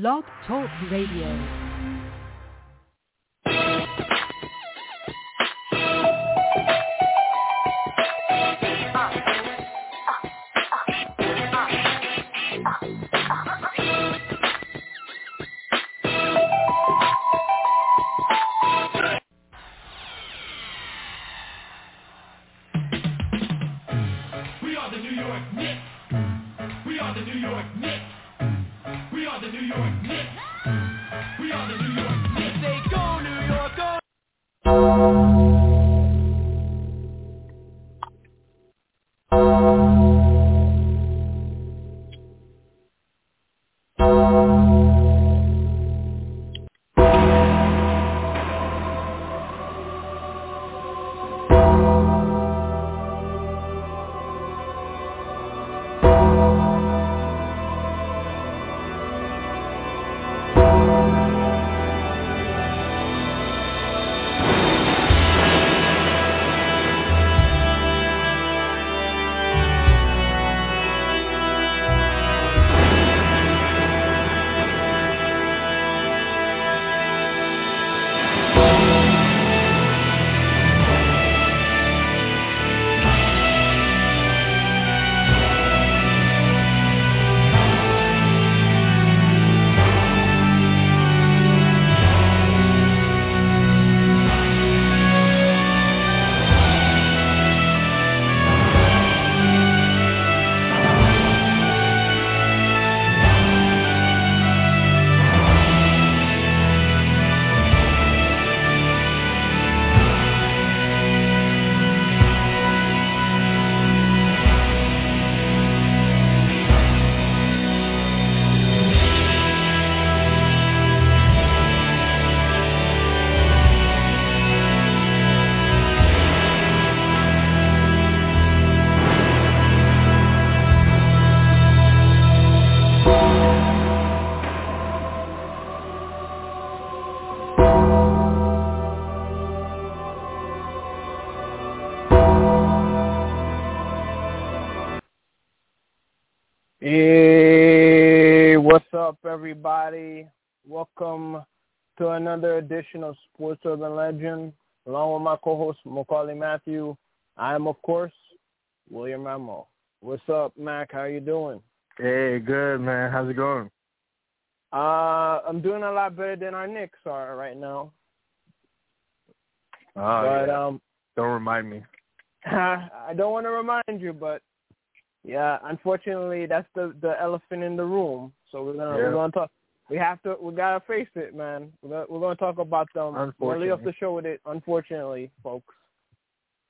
Blog Talk Radio. Another edition of Sports Urban Legend. Along with my co-host, Maccorley Mathieu, I am, of course, William Rameau. What's up, Mac? How you doing? Hey, good man. How's it going? Uh, I'm doing a lot better than our Knicks are right now. Oh, but yeah. um, Don't remind me. I don't want to remind you, but yeah, unfortunately, that's the the elephant in the room. So we're gonna Yeah. we're gonna talk. We have to. We gotta face it, man. We're gonna, talk about them. We're gonna lead off the show with it. Unfortunately, folks.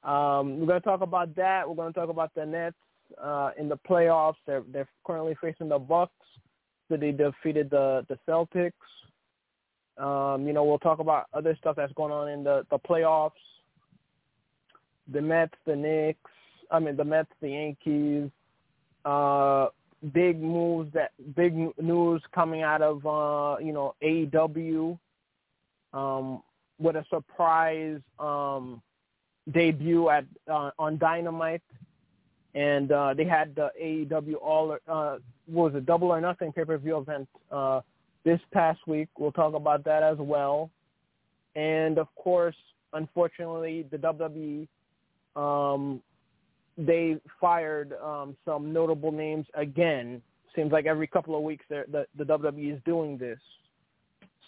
Um, we're gonna talk about that. We're gonna talk about the Nets uh, in the playoffs. They're they're currently facing the Bucks. So they defeated the the Celtics. Um, you know, we'll talk about other stuff that's going on in the the playoffs. The Mets, the Knicks. I mean, the Mets, the Yankees. Uh, big moves that big news coming out of uh, you know AEW. Um, with a surprise um, debut at uh, on Dynamite, and uh, they had the AEW All uh, was a Double or Nothing pay per view event uh, this past week. We'll talk about that as well, and of course, unfortunately, the WWE um, they fired um, some notable names again. Seems like every couple of weeks the the WWE is doing this.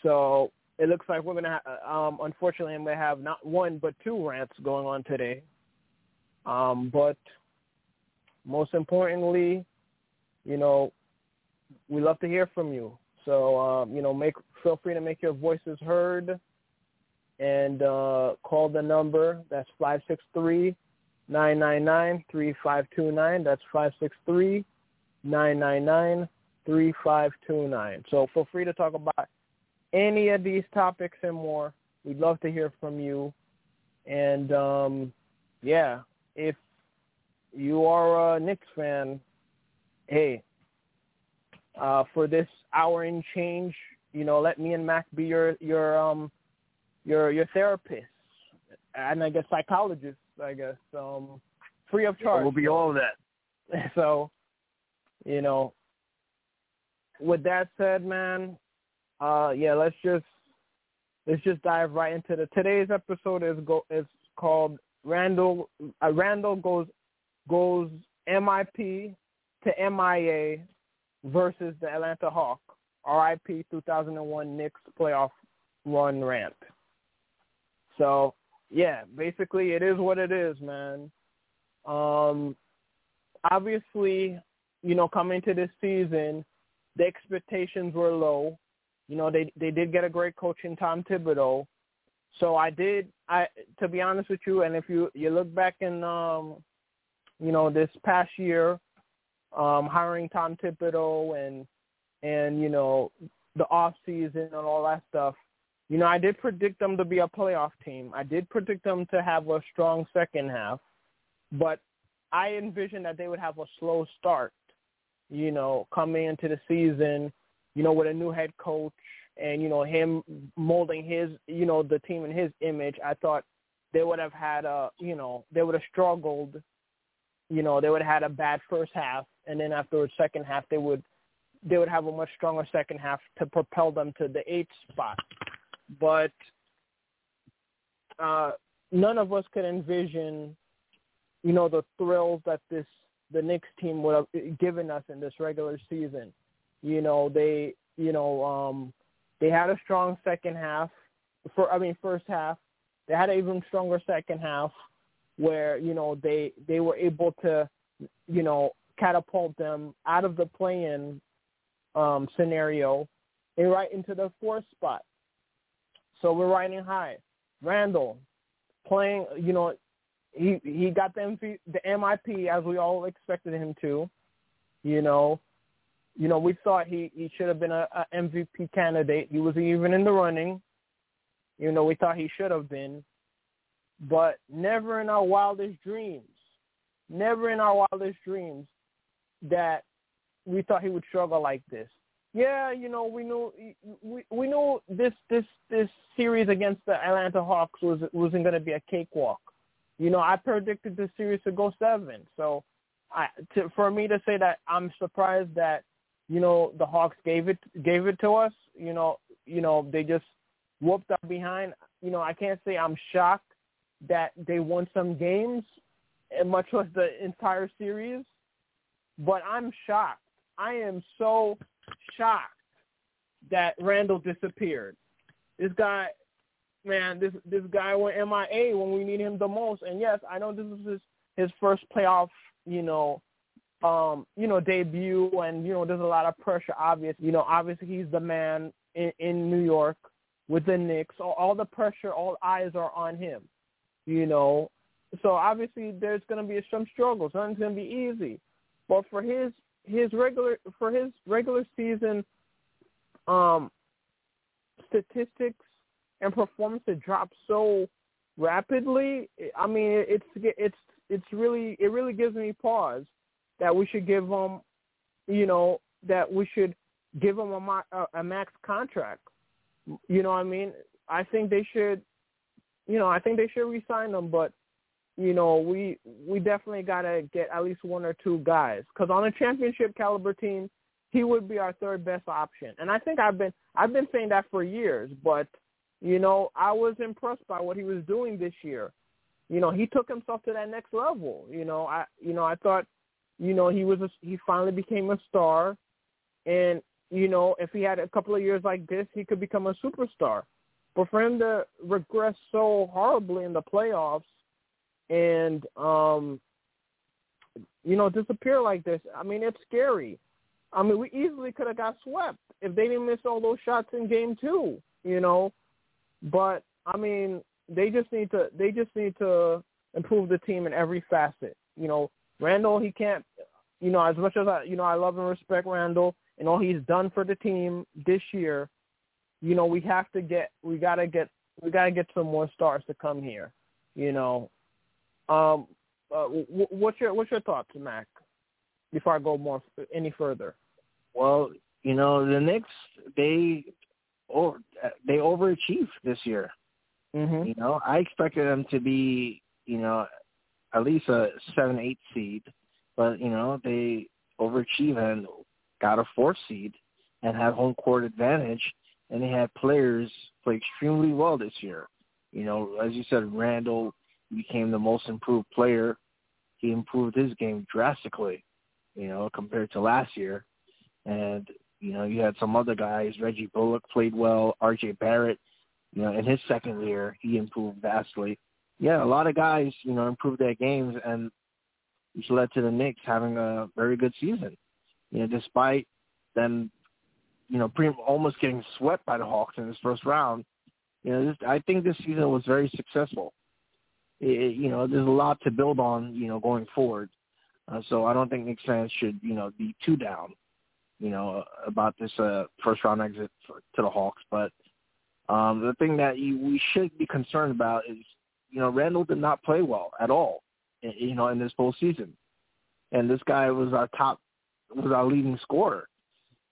So it looks like we're gonna ha- um, unfortunately I'm gonna have not one but two rants going on today. Um, but most importantly, you know, we love to hear from you. So um, you know, make feel free to make your voices heard and uh, call the number. That's five six three nine nine nine three five two nine. That's five six three nine nine nine three five two nine. So feel free to talk about any of these topics and more. We'd love to hear from you. And um, yeah, if you are a Knicks fan, hey, uh, for this hour and change, you know, let me and Mac be your your um your your therapist and I guess psychologist, I guess, um, free of charge. We'll be all of that. So, you know, with that said, man, uh, yeah, let's just let's just dive right into the today's episode is go is called Randle Uh, Randle goes goes MIP to MIA versus the Atlanta Hawk. RIP 2001 Knicks playoff run rant. So yeah, basically it is what it is, man. Um, obviously, you know, coming to this season, the expectations were low. You know, they they did get a great coach in Tom Thibodeau. So I did I to be honest with you, and if you you look back in um you know, this past year, um, hiring Tom Thibodeau and and, you know, the off season and all that stuff, you know, I did predict them to be a playoff team. I did predict them to have a strong second half, but I envisioned that they would have a slow start, you know, coming into the season, you know, with a new head coach and, you know, him molding his, you know, the team in his image. I thought they would have had a, you know, they would have struggled, you know, they would have had a bad first half and then after the second half they would they would have a much stronger second half to propel them to the eighth spot but uh, none of us could envision, you know, the thrills that this the Knicks team would have given us in this regular season. You know, they, you know, um, they had a strong second half. For I mean, first half, they had an even stronger second half, where you know they they were able to, you know, catapult them out of the play-in um, scenario and right into the fourth spot. So we're riding high. Randle playing, you know, he he got the MVP, the MIP as we all expected him to. You know, you know, we thought he he should have been a, a MVP candidate. He was even in the running. You know, we thought he should have been, but never in our wildest dreams, never in our wildest dreams that we thought he would struggle like this yeah, you know, we knew we we knew this this this series against the Atlanta Hawks was wasn't going to be a cakewalk. You know, I predicted the series to go seven. So, I to, for me to say that I'm surprised that you know the Hawks gave it gave it to us. You know, you know they just whooped up behind. You know, I can't say I'm shocked that they won some games, and much less the entire series. But I'm shocked. I am so shocked that Randle disappeared. This guy, man, this this guy went MIA when we need him the most. And yes, I know this is his his first playoff, you know, um, you know, debut, and you know, there's a lot of pressure. Obviously, you know, obviously he's the man in, in New York with the Knicks. All, all the pressure, all eyes are on him. You know, so obviously there's going to be some struggles. Nothing's going to be easy. But for his his regular for his regular season um statistics and performance to drop so rapidly i mean it's it's it's really it really gives me pause that we should give him you know that we should give him a, a max contract. You know what i mean? I think they should you know i think they should resign him but you know, we we definitely got to get at least one or two guys because on a championship caliber team, he would be our third best option. And I think I've been I've been saying that for years, but you know, I was impressed by what he was doing this year. You know, he took himself to that next level. You know, I you know I thought, you know, he was a, he finally became a star, and you know, if he had a couple of years like this, he could become a superstar. But for him to regress so horribly in the playoffs and um you know disappear like this. I mean it's scary. I mean we easily could have got swept if they didn't miss all those shots in game two you know? But i mean they just need to they just need to improve the team in every facet. You know randle he can't you know as much as i you know i love and respect randle and all he's done for the team this year you know we have to get we got to get we got to get some more stars to come here you know um, uh, what's your what's your thoughts, Mac? Before I go more any further. Well, you know the Knicks they or they overachieved this year. Mm-hmm. You know, I expected them to be you know at least a seven eight seed, but you know they overachieved and got a four seed and have home court advantage and they had players play extremely well this year. You know, as you said, Randle became the most improved player. He improved his game drastically, you know, compared to last year. And you know, you had some other guys. Reggie Bullock played well. R.J. Barrett, you know, in his second year, he improved vastly. Yeah, a lot of guys, you know, improved their games, and which led to the Knicks having a very good season. You know, despite them, you know, pretty almost getting swept by the Hawks in this first round. You know, this, I think this season was very successful. It, you know, there's a lot to build on, you know, going forward. Uh, so I don't think Knicks fans should, you know, be too down you know, about this uh, first round exit for, to the Hawks. But um, the thing that you, we should be concerned about is, you know, Randle did not play well at all, you know, in this postseason. And this guy was our top, was our leading scorer.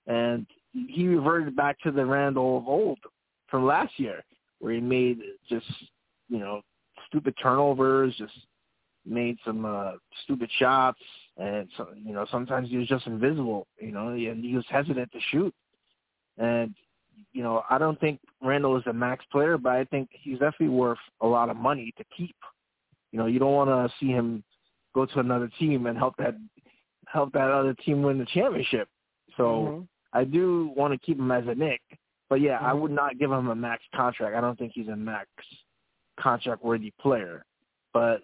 And he reverted back to the Randle of old from last year, where he made just, you know, stupid turnovers, just made some uh, stupid shots, and so you know sometimes he was just invisible, you know, and he was hesitant to shoot. And you know, I don't think Randle is a max player, but I think he's definitely worth a lot of money to keep. You know, you don't want to see him go to another team and help that help that other team win the championship. So mm-hmm. I do want to keep him as a Knick, but yeah, mm-hmm. I would not give him a max contract. I don't think he's a max contract worthy player. But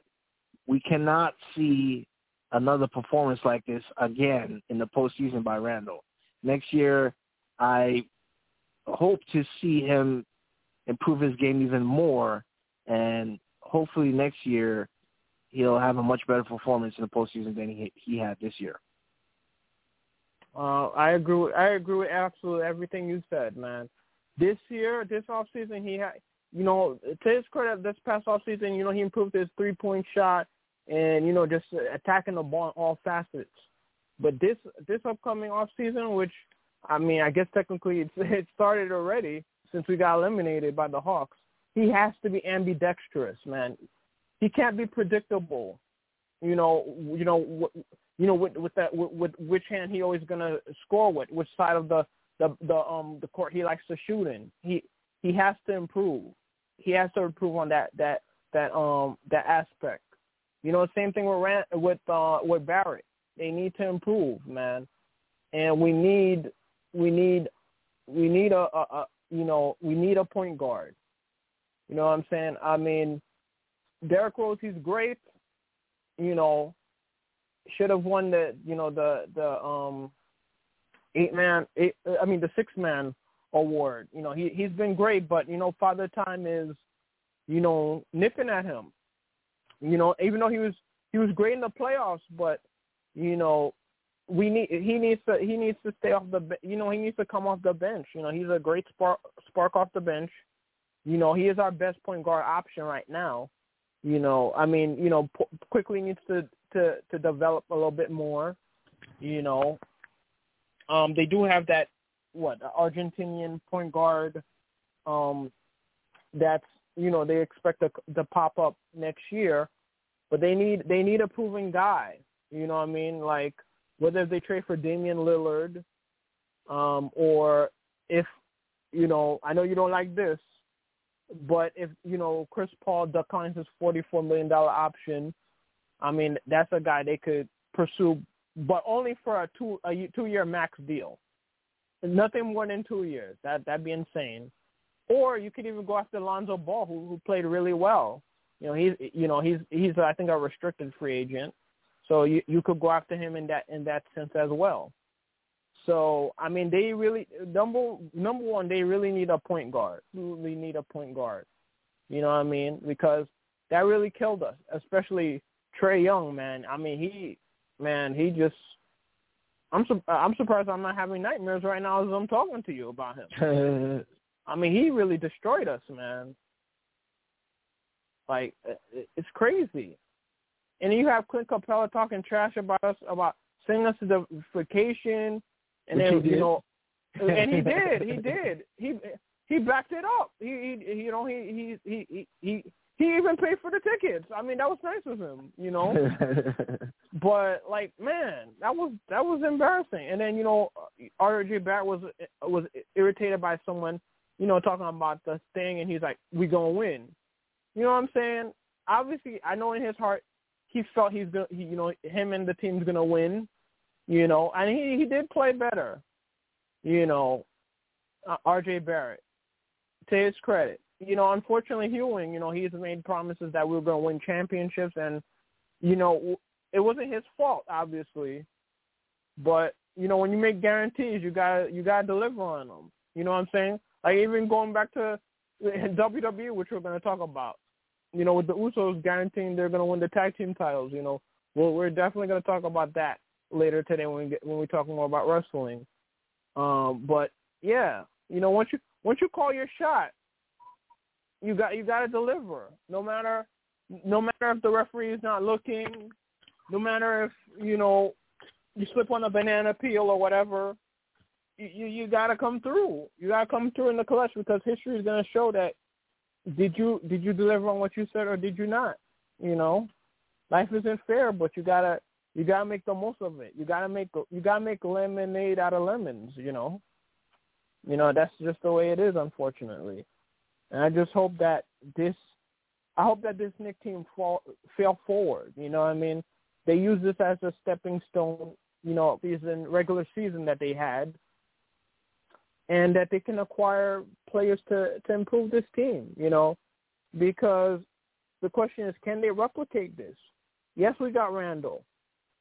we cannot see another performance like this again in the postseason by Randle. Next year, I hope to see him improve his game even more, and hopefully next year he'll have a much better performance in the postseason than he he had this year. Uh, I agree. With, I agree with absolutely everything you said, man. This year, this off season, he had, you know, to his credit, this past off season, you know, he improved his three point shot and you know just attacking the ball in all facets. But this this upcoming off season, which I mean, I guess technically it's it started already since we got eliminated by the Hawks. He has to be ambidextrous, man. He can't be predictable. You know, you know, you know, with with that, with, with which hand he always gonna score with, which side of the the the um the court he likes to shoot in. He he has to improve. He has to improve on that that that um that aspect. You know, same thing with Rand, with uh, with Barrett. They need to improve, man, and we need we need we need a, a, a you know we need a point guard. You know what I'm saying? I mean, Derrick Rose, he's great. You know, should have won the you know the the um eight man eight I mean the six man award. You know, he he's been great, but you know, Father Time is you know nipping at him. You know, even though he was he was great in the playoffs, but you know, we need he needs to he needs to stay off the you know he needs to come off the bench. You know, he's a great spark spark off the bench. You know, he is our best point guard option right now. You know, I mean, you know, p- Quickley needs to to to develop a little bit more. You know, um, they do have that what Argentinian point guard um, that's you know they expect to to pop up next year, but they need they need a proven guy. You know what I mean? Like whether they trade for Damian Lillard, um, or if you know I know you don't like this, but if you know Chris Paul declines his forty four million dollar option, I mean that's a guy they could pursue, but only for a two a two year max deal. Nothing more than two years. That that'd be insane. Or you could even go after Lonzo Ball, who who played really well. You know, he's you know he's he's I think a restricted free agent, so you you could go after him in that in that sense as well. So I mean, they really number number one, they really need a point guard. Really need a point guard. You know what I mean? Because that really killed us, especially Trae Young. Man, I mean he man he just I'm su- uh, I'm surprised I'm not having nightmares right now as I'm talking to you about him. I mean, he really destroyed us, man. Like uh, it's crazy. And you have Clint Capela talking trash about us, about sending us to the vacation, and Which then you know, and he did, he did, he he backed it up. He, he you know he he he he he even paid for the tickets. I mean, that was nice of him, you know. but like, man, that was that was embarrassing. And then you know, RJ Barrett was was irritated by someone you know, talking about the thing, and he's like, "We gonna win." You know what I'm saying? Obviously, I know in his heart he felt he's gonna, he, you know, him and the team's gonna win. You know, and he he did play better. You know, uh, R.J. Barrett, to his credit. You know, unfortunately, Ewing, you know, he's made promises that we were going to win championships, and you know, it wasn't his fault, obviously. But you know, when you make guarantees, you got you got to deliver on them. You know what I'm saying? Like even going back to WWE, which we're going to talk about. You know, with the Usos guaranteeing they're going to win the tag team titles. You know, well, we're definitely going to talk about that later today when we get when we talk more about wrestling. Um, but yeah, you know, once you once you call your shot, you got you got to deliver. No matter no matter if the referee is not looking, no matter if you know you slip on a banana peel or whatever, you you got to come through. You got to come through in the clutch because history is going to show that did you did you deliver on what you said or did you not? You know, life isn't fair, but you gotta you gotta make the most of it. You gotta make you gotta make lemonade out of lemons. You know, you know that's just the way it is, unfortunately. And I just hope that this, I hope that this Knick team fall fail forward. You know, what I mean, they use this as a stepping stone. You know, season regular season that they had, and that they can acquire players to to improve this team. You know, because the question is, can they replicate this? Yes, we got Randle.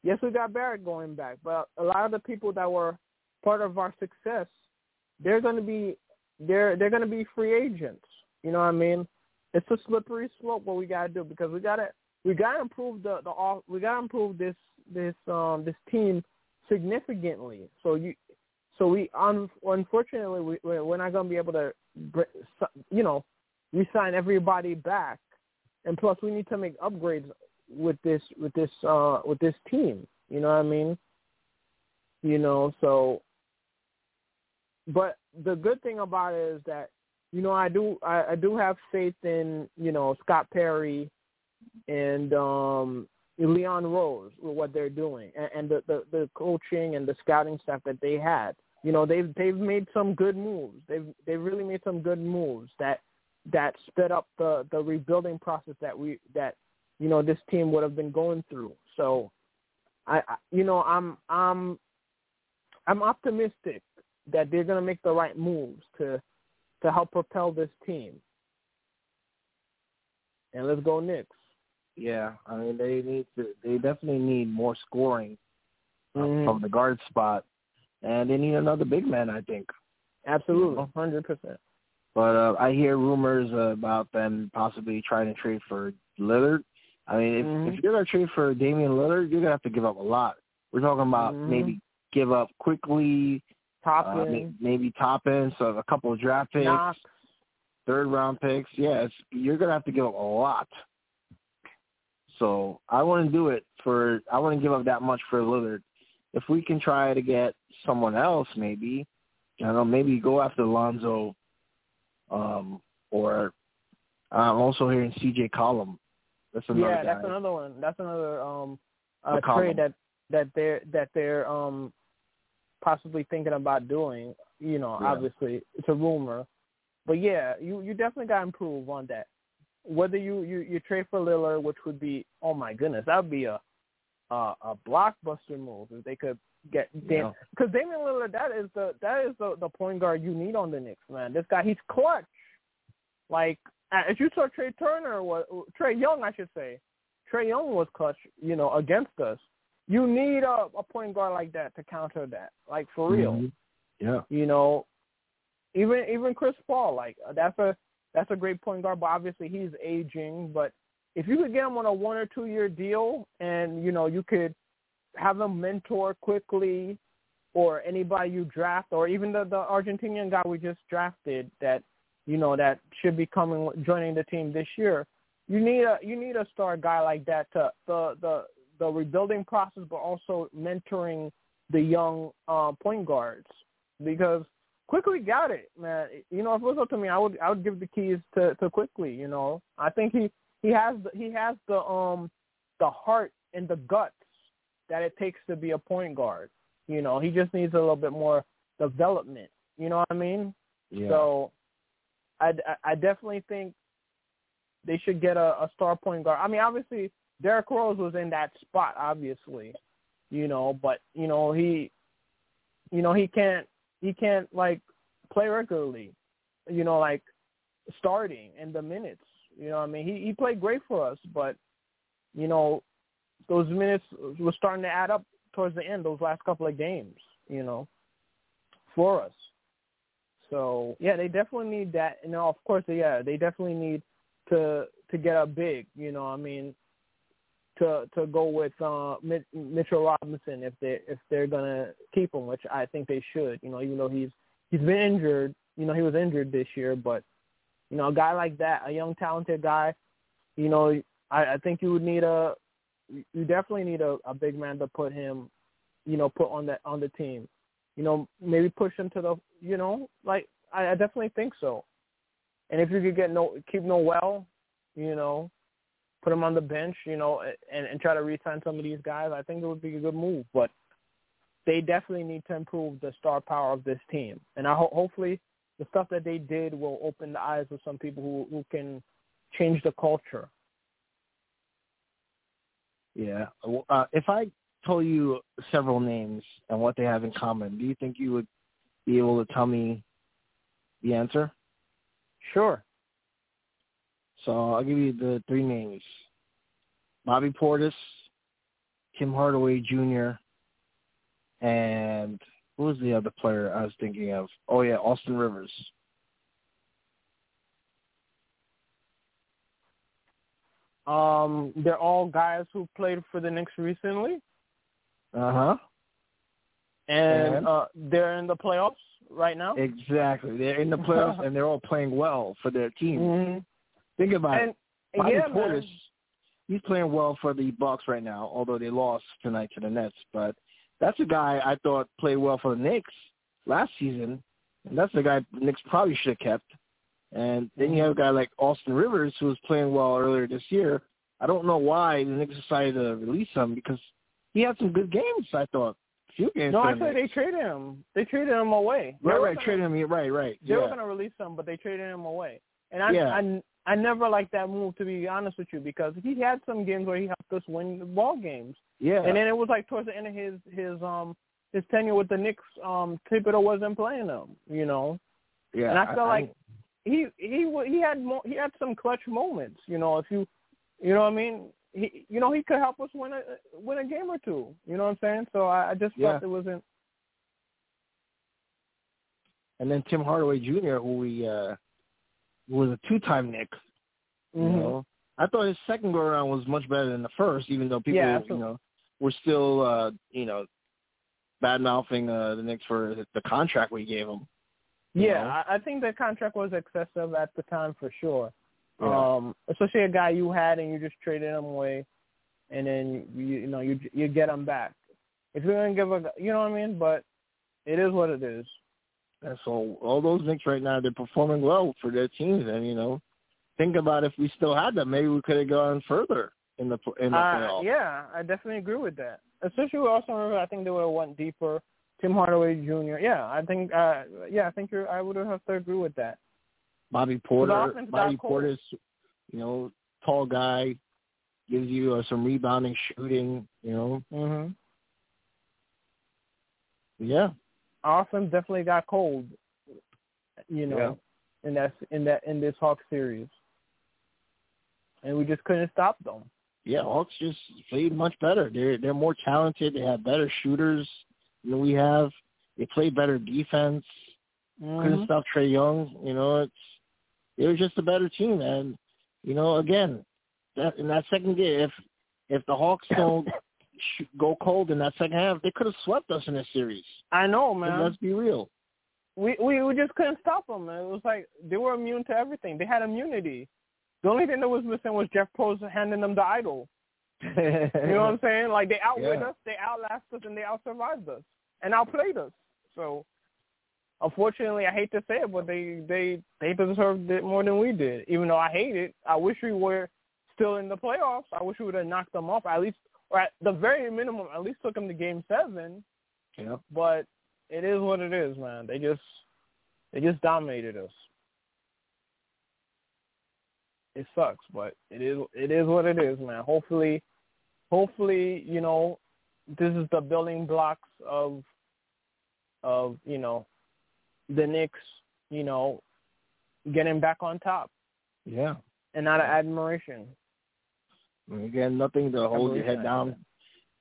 Yes, we got Barrett going back, but a lot of the people that were part of our success, they're going to be they're they're going to be free agents. You know what I mean? It's a slippery slope what we got to do because we got to we got to improve the the off we got to improve this this um this team significantly. So you so we un, unfortunately we we're not to be able to you know resign everybody back, and plus we need to make upgrades with this with this uh with this team. You know what I mean? You know, so but the good thing about it is that you know I do I, I do have faith in you know Scott Perry and um Leon Rose with what they're doing and, and the, the the coaching and the scouting staff that they had. You know they've they've made some good moves. They've they've really made some good moves that that sped up the the rebuilding process that we that you know this team would have been going through. So, I, I you know I'm I'm I'm optimistic that they're going to make the right moves to to help propel this team. And let's go Knicks. Yeah, I mean they need to. They definitely need more scoring uh, Mhm. from the guard spot, and they need another big man. I think. Absolutely, hundred percent. But uh, I hear rumors uh, about them possibly trying to trade for Lillard. I mean, if, Mhm. if you're gonna trade for Damian Lillard, you're gonna have to give up a lot. We're talking about Mhm. maybe give up Quickley, Top uh, end, maybe top end, so a couple of draft picks, Knox. third round picks. Yes, you're gonna have to give up a lot. So I wouldn't do it for. I wouldn't give up that much for Lillard. If we can try to get someone else, maybe I don't know. Maybe go after Lonzo, um, or I'm also hearing C.J. Collum. That's another Yeah, guy. that's another one. That's another um uh, trade that that they're that they're um possibly thinking about doing. You know, Yeah. obviously it's a rumor, but yeah, you you definitely got to improve on that. Whether you you you trade for Lillard, which would be oh my goodness, that would be a a, a blockbuster move if they could get Yeah. because Damian Lillard that is the that is the the point guard you need on the Knicks, man. This guy he's clutch. Like as you saw Trey Turner was Trae Young, I should say. Trae Young was clutch, you know, against us. You need a, a point guard like that to counter that, like for real. Mhm. Yeah. You know, even even Chris Paul, like that's a that's a great point guard, but obviously he's aging. But if you could get him on a one or two year deal, and you know you could have him mentor Quickley, or anybody you draft, or even the the Argentinian guy we just drafted that you know that should be coming joining the team this year. You need a you need a star guy like that to the the the rebuilding process, but also mentoring the young uh, point guards because Quickley got it, man. You know, if it was up to me, I would I would give the keys to to Quickley. You know, I think he he has the, he has the um the heart and the guts that it takes to be a point guard. You know, he just needs a little bit more development. You know what I mean? Yeah. So I, I definitely think they should get a, a star point guard. I mean, obviously Derrick Rose was in that spot, obviously, you know, but you know he, you know he can't he can't like play regularly, you know, like starting in the minutes. You know, I mean, he he played great for us, but you know, those minutes were starting to add up towards the end. Those last couple of games, you know, for us. So yeah, they definitely need that. You know, of course, yeah, they definitely need to to get a big. You know, I mean, to to go with uh, Mitchell Robinson if they if they're gonna keep him, which I think they should. You know, even though he's he's been injured. You know, he was injured this year, but you know, a guy like that, a young talented guy, you know, I, I think you would need a you definitely need a, a big man to put him, you know, put on that on the team. You know, maybe push him to the you know, like I, I definitely think so. And if you could get no keep Noel, you know, put him on the bench, you know, and, and try to re-sign some of these guys, I think it would be a good move. But they definitely need to improve the star power of this team. And I ho- hopefully the stuff that they did will open the eyes of some people who, who can change the culture. Yeah. Uh, if I told you several names and what they have in common, do you think you would be able to tell me the answer? Sure. So I'll give you the three names. Bobby Portis, Tim Hardaway Jr., and who was the other player I was thinking of? Oh yeah, Austin Rivers. Um, they're all guys who played for the Knicks recently. Uh huh. And, and uh, they're in the playoffs right now. Exactly, they're in the playoffs and they're all playing well for their team. Mm-hmm. Think about and, it. Bobby yeah, Portis, man. he's playing well for the Bucks right now, although they lost tonight to the Nets. But that's a guy I thought played well for the Knicks last season, and that's the guy the Knicks probably should have kept. And then you have a guy like Austin Rivers who was playing well earlier this year. I don't know why the Knicks decided to release him because he had some good games. I thought a few games. No, I thought they traded him. They traded him away. Right, right, gonna- traded him. Right, right. They yeah. were going to release him, but they traded him away. And I, Yeah. I, I never liked that move to be honest with you because he had some games where he helped us win the ball games, yeah. and then it was like towards the end of his his um his tenure with the Knicks, um Thibodeau wasn't playing them, you know. yeah. and I felt like he he he had mo- he had some clutch moments, you know. If you you know what I mean, he you know he could help us win a win a game or two. You know what I'm saying? So I, I just felt Yeah. it wasn't. and then Tim Hardaway Jr., who we uh, was a two-time Knick. You Mhm. know, I thought his second go around was much better than the first, even though people, Yeah, you know, were still, uh, you know, bad mouthing uh, the Knicks for the contract we gave him. Yeah, know? I, I think the contract was excessive at the time for sure. Yeah. Um, especially a guy you had and you just traded him away, and then you you know you you get him back. If you're gonna give a you know what I mean, but it is what it is. And so all those Knicks right now, they're performing well for their teams. And you know, think about if we still had them, maybe we could have gone further in the in the Uh, playoffs. yeah, I definitely agree with that. Especially with Austin Rivers, I think they would have went deeper. Tim Hardaway Jr. Yeah, I think. Uh, yeah, I think you're. I would have to agree with that. Bobby Portis, Bobby. Portis, you know, tall guy, gives you uh, some rebounding, shooting. You know, hmm yeah, Offense definitely got cold. You know, in that in that in this Hawks series, and we just couldn't stop them. yeah. Hawks just played much better. They're they're more talented. They have better shooters than we have. They play better defense. Couldn't Mhm. stop Trae Young. You know, it's it was just a better team. And you know, again, that in that second game, if if the Hawks don't go cold in that second half, they could have swept us in this series. I know, And man. Let's be real. we we we just couldn't stop them. It was like they were immune to everything. They had immunity. The only thing that was missing was Jeff Probst handing them the idol. You know what I'm saying? Like they outwit Yeah. us, they outlasted us, and they outsurvived us and outplayed us. So, unfortunately, I hate to say it, but they they they deserved it more than we did. Even though I hate it, I wish we were still in the playoffs. I wish we would have knocked them off at least, or at the very minimum, at least took them to Game Seven. Yeah. But it is what it is, man. They just they just dominated us. it sucks, but it is it is what it is, man. Hopefully, hopefully, you know, this is the building blocks of of you know the Knicks, you know, getting back on top. Yeah. And out of admiration. Again, nothing to hold your head down.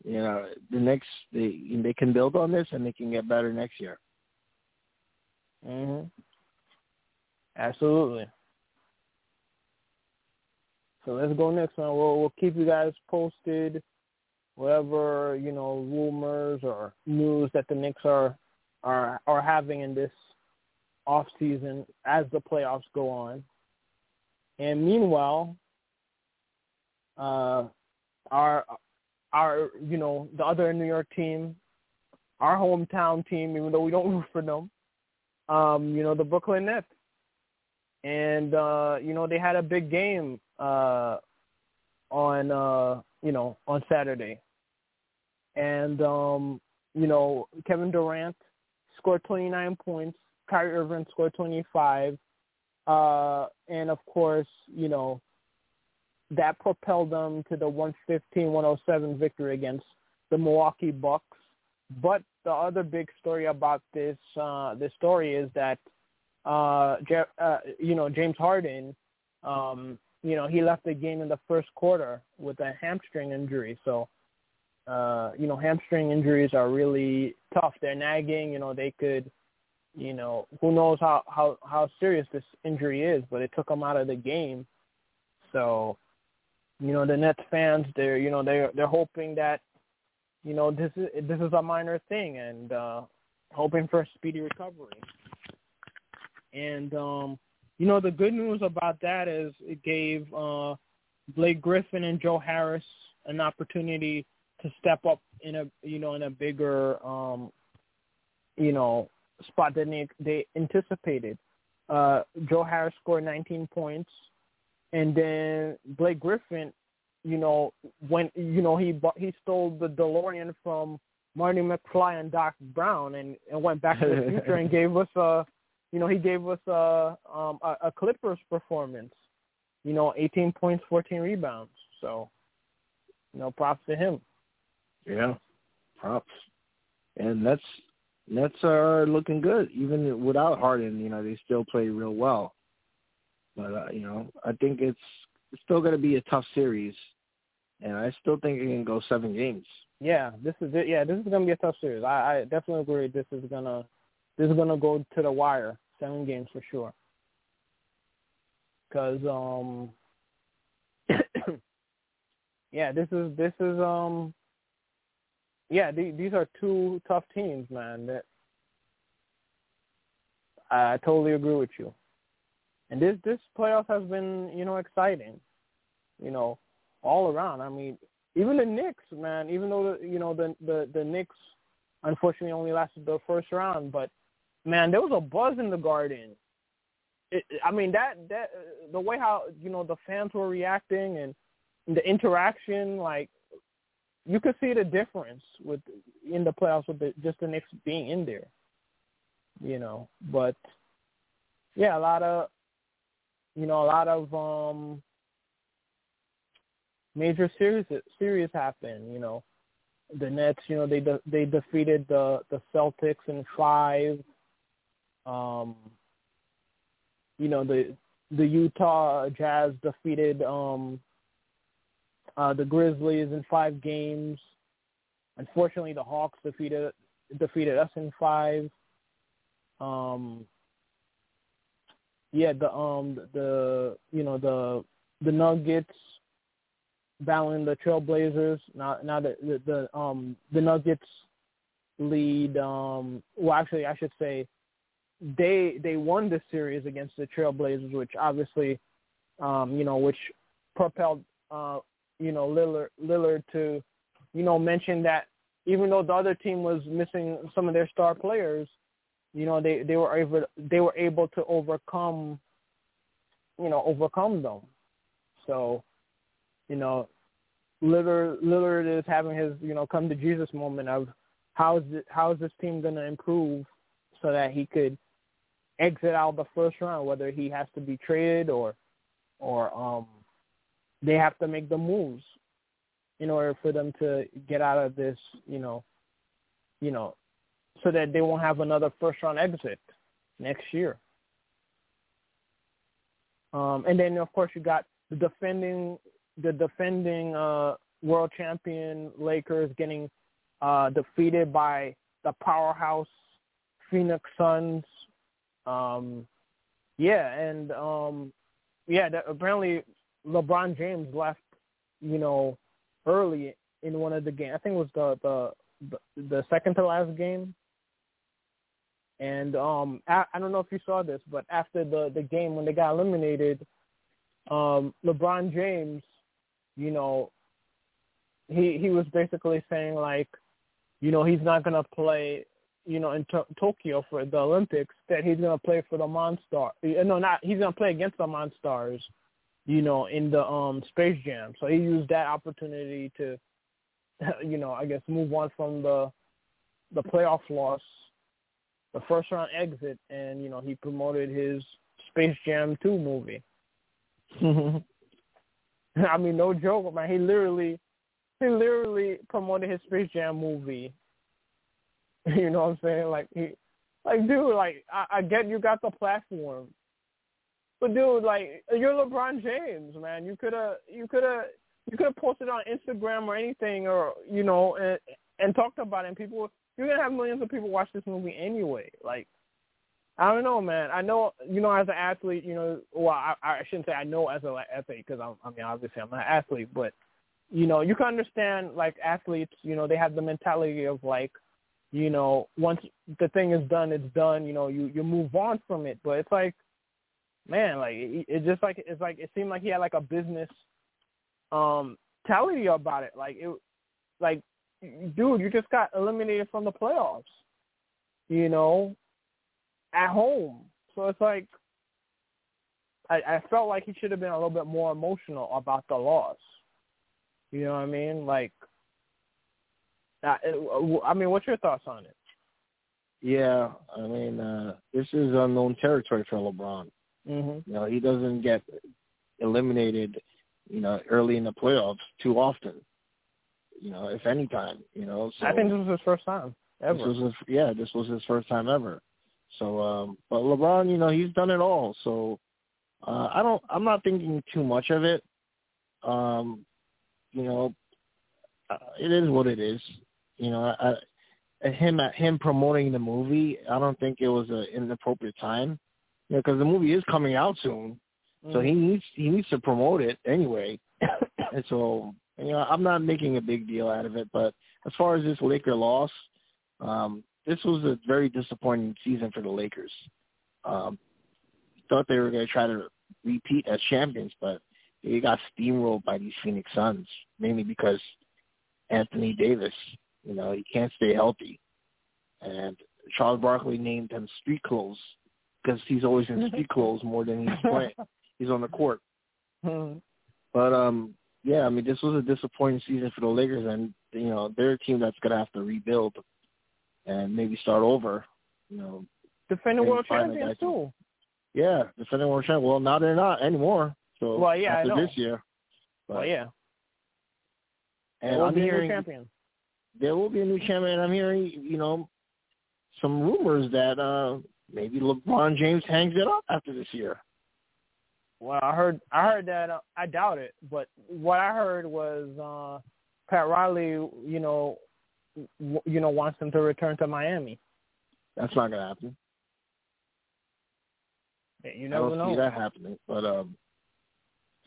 You know, the Knicks they they can build on this and they can get better Knicks year. Mhm. Absolutely. So let's go next, one. We'll we'll keep you guys posted. Whatever you know, rumors or news that the Knicks are are are having in this off season as the playoffs go on. And meanwhile, uh, our our you know the other New York team, our hometown team, even though we don't root for them, um, you know the Brooklyn Nets, and uh, you know they had a big game uh, on uh, you know on Saturday, and um, you know Kevin Durant scored 29 points, Kyrie Irving scored 25, uh, and of course you know that propelled them to the 115-107 victory against the Milwaukee Bucks. But the other big story about this uh, this story is that uh, Je- uh, you know James Harden, um, you know he left the game in the first quarter with a hamstring injury. So uh, you know hamstring injuries are really tough. They're nagging. You know they could, you know who knows how how how serious this injury is, but it took him out of the game. So you know the Nets fans they're you know they're they're hoping that you know this is this is a minor thing and uh hoping for a speedy recovery. And um you know the good news about that is it gave uh Blake Griffin and Joe Harris an opportunity to step up in a you know in a bigger um you know spot than they they anticipated. Uh Joe Harris scored 19 points and then Blake Griffin, you know, when you know he bought, he stole the DeLorean from Marty McFly and Doc Brown, and, and went back to the future and gave us a, you know, he gave us a um a, a Clippers performance, you know, 18 points, 14 rebounds. So, you know, props to him. Yeah, props. And that's Nets are looking good even without Harden. You know, they still play real well. But uh, you know, I think it's, it's still going to be a tough series, and I still think it can go seven games. Yeah, this is it. Yeah, this is gonna be a tough series. I, I definitely agree. This is gonna this is gonna go to the wire, seven games for sure. Cause um, yeah, this is this is um, yeah, th- these are two tough teams, man. That I totally agree with you. And this this playoff has been you know exciting, you know, all around. I mean, even the Knicks, man. Even though the, you know the the the Knicks unfortunately only lasted the first round, but man, there was a buzz in the Garden. It, I mean that that the way how you know the fans were reacting and the interaction, like you could see the difference with in the playoffs with the, just the Knicks being in there. You know, but yeah, a lot of you know, a lot of um major series series happen. You know, the Nets. You know, they de- they defeated the the Celtics in five. Um, you know, the the Utah Jazz defeated um uh the Grizzlies in five games. Unfortunately, the Hawks defeated defeated us in five. Um, yeah, the um the you know the the Nuggets battling the Trailblazers. Now now the the, the um the Nuggets lead um well actually I should say they they won the series against the Trailblazers, which obviously um you know which propelled uh you know Lillard Lillard to you know mention that even though the other team was missing some of their star players, you know they they were able they were able to overcome you know overcome them. So you know Lillard Lillard is having his you know come to Jesus moment of how is it, how is this team going to improve so that he could exit out the first round whether he has to be traded or or um, they have to make the moves in order for them to get out of this, you know, you know, so that they won't have another first round exit next year. Um, and then of course you got the defending the defending uh, world champion Lakers getting uh, defeated by the powerhouse Phoenix Suns. Um, yeah, and um, yeah, that apparently LeBron James left, you know, early in one of the games. I think it was the the the second to last game. And um, I, I don't know if you saw this, but after the the game when they got eliminated, um, LeBron James, you know, he he was basically saying like, you know, he's not gonna play, you know, in to- Tokyo for the Olympics. That he's gonna play for the Monstars. No, not he's gonna play against the Monstars, you know, in the um Space Jam. So he used that opportunity to, you know, I guess move on from the the playoff loss, the first round exit, and you know he promoted his Space Jam 2 movie. I mean, no joke, man. He literally, he literally promoted his Space Jam movie. You know what I'm saying? Like he, like dude, like I, I get you got the platform, but dude, like you're LeBron James, man. You could have, you could have, you could have posted on Instagram or anything, or you know, and and talked about it. And people, you're gonna have millions of people watch this movie anyway. Like I don't know, man. I know, you know, as an athlete, you know, well, I, I shouldn't say I know as an athlete because I'm, I mean, obviously I'm not an athlete, but you know, you can understand like athletes, you know, they have the mentality of like, you know, once the thing is done, it's done. You know, you you move on from it. But it's like, man, like it, it just like it's like it seemed like he had like a business um mentality about it. Like it, like, dude, you just got eliminated from the playoffs. You know, at home. So it's like I, I felt like he should have been a little bit more emotional about the loss. You know what I mean? Like, uh, I mean, what's your thoughts on it? Yeah, I mean, uh, this is unknown territory for LeBron. Mm-hmm. You know, he doesn't get eliminated, you know, early in the playoffs too often. You know, if any time. You know, so I think this was his first time ever. This was his, yeah, this was his first time ever. So, um, but LeBron, you know, he's done it all. So, uh, I don't, I'm not thinking too much of it. Um, you know, uh, it is what it is. You know, I, I, him at him promoting the movie, I don't think it was a inappropriate time. You know, because the movie is coming out soon, so he needs he needs to promote it anyway. and so, you know, I'm not making a big deal out of it. But as far as this Laker loss, um, this was a very disappointing season for the Lakers. Um, thought they were going to try to repeat as champions, but they got steamrolled by these Phoenix Suns, mainly because Anthony Davis, you know, he can't stay healthy. And Charles Barkley named him street clothes because he's always in street clothes more than he's playing. He's on the court. But um yeah, I mean this was a disappointing season for the Lakers and you know, they're a team that's gonna have to rebuild and maybe start over. You know, defending world champions too. Yeah, defending world champion. Well, now they're not anymore. So Well, yeah, I after know. this year. But, Well, yeah, and We'll I'm be a new hearing champion. there will be a new champion. and I'm hearing, you know, some rumors that uh maybe LeBron James hangs it up after this year. Well, I heard I heard that uh, I doubt it, but what I heard was uh Pat Riley, you know, w- you know wants him to return to Miami. That's not gonna happen. You never I don't know. see that happening. But um,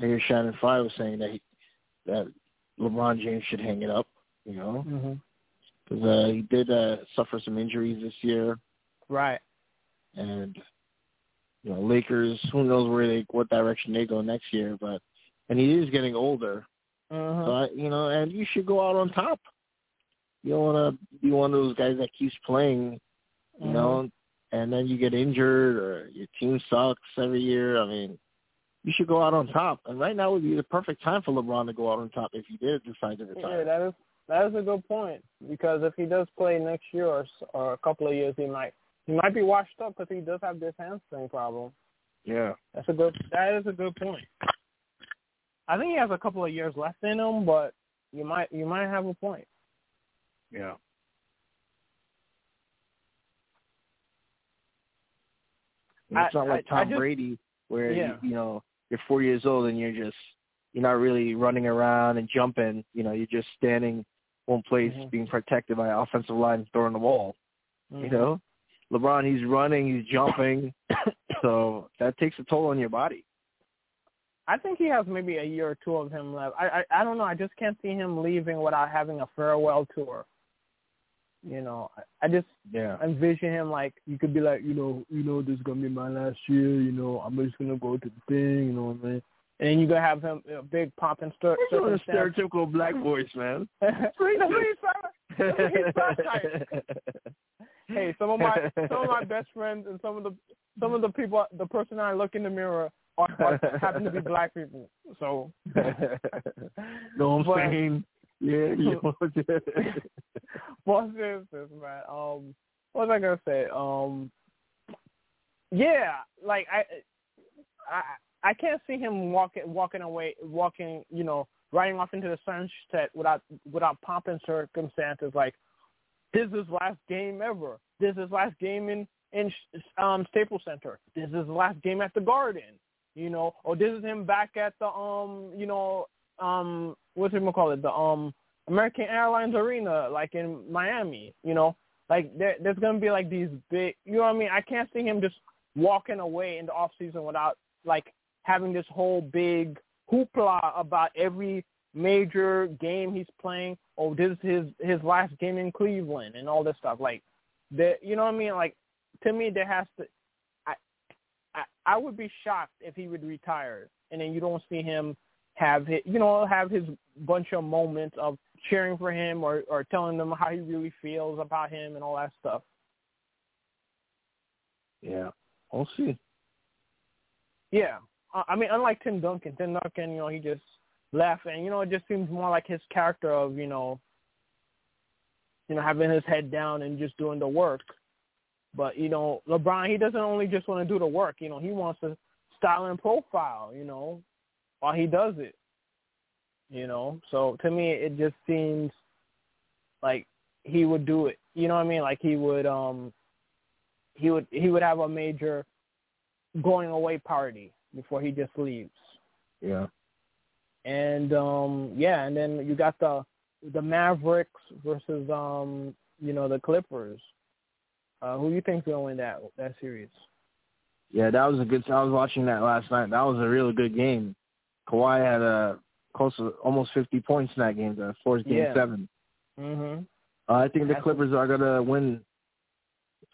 I hear Shannon Fry was saying that he, that LeBron James should hang it up. You know, because uh, he did uh, suffer some injuries this year, Right. and you know, Lakers. Who knows where they what direction they go next year? But and he is getting older, Uh-huh. so I, you know, and you should go out on top. You don't want to be one of those guys that keeps playing, you Mhm. know, and then you get injured or your team sucks every year. I mean, you should go out on top. And right now would be the perfect time for LeBron to go out on top if he did decide to retire. Yeah, that is that is a good point because if he does play next year or, or a couple of years, he might he might be washed up because he does have this hamstring problem. Yeah. That's a good that is a good point. I think he has a couple of years left in him, but you might you might have a point. Yeah. It's I- not like I- I Tom just- Brady where Yeah. you, you know you're four years old and you're just you're not really running around and jumping. You know, you're just standing one place, Mhm. being protected by offensive line throwing the ball. Mhm. You know, LeBron, he's running, he's jumping, so that takes a toll on your body. I think he has maybe a year or two of him left. I, I I don't know. I just can't see him leaving without having a farewell tour. You know, I, I just Yeah. envision him like you could be like, you know, you know, this is gonna be my last year. You know, I'm just gonna go to the thing. You know what I mean? And then you gonna have him a big pop and stir. You're a stereotypical black voice, man. That's what he's trying to- he's trying to- hey, some of my some of my best friends and some of the some of the people, the person I look in the mirror are, are happen to be black people. So, no, I'm But- saying, yeah, you Well, seriously, man. Um, what was I gonna say? Um, yeah, like I, I, I can't see him walking, walking away, walking, you know, riding off into the sunset without, without pomp and circumstances. Like, this is last game ever. This is last game in in um Staples Center. This is the last game at the Garden. You know, or this is him back at the um, you know, um, what's it call it? The um American Airlines Arena, like in Miami, you know, like there, there's gonna be like these big, you know what I mean? I can't see him just walking away in the off season without like having this whole big hoopla about every major game he's playing. Oh, this is his his last game in Cleveland and all this stuff. Like, that, you know what I mean? Like, to me, there has to. I, I I would be shocked if he would retire and then you don't see him have his, you know have his bunch of moments of cheering for him or or telling them how he really feels about him and all that stuff. yeah, we'll see. Yeah, I I mean, unlike Tim Duncan, Tim Duncan, you know, he just left, and you know, it just seems more like his character of you know, you know, having his head down and just doing the work. But you know, LeBron, he doesn't only just want to do the work. You know, he wants to style and profile. You know, while he does it. You know, so to me, it just seems like he would do it. You know what I mean? Like he would, um, he would, he would have a major going away party before he just leaves. Yeah. And um yeah, and then you got the the Mavericks versus um you know the Clippers. Uh who you think's gonna win that that series? Yeah, that was a good. I was watching that last night. That was a really good game. Kawhi had a close to almost 50 points in that game. The forced game Yeah. seven. Mhm. Uh, I think the Clippers are gonna win.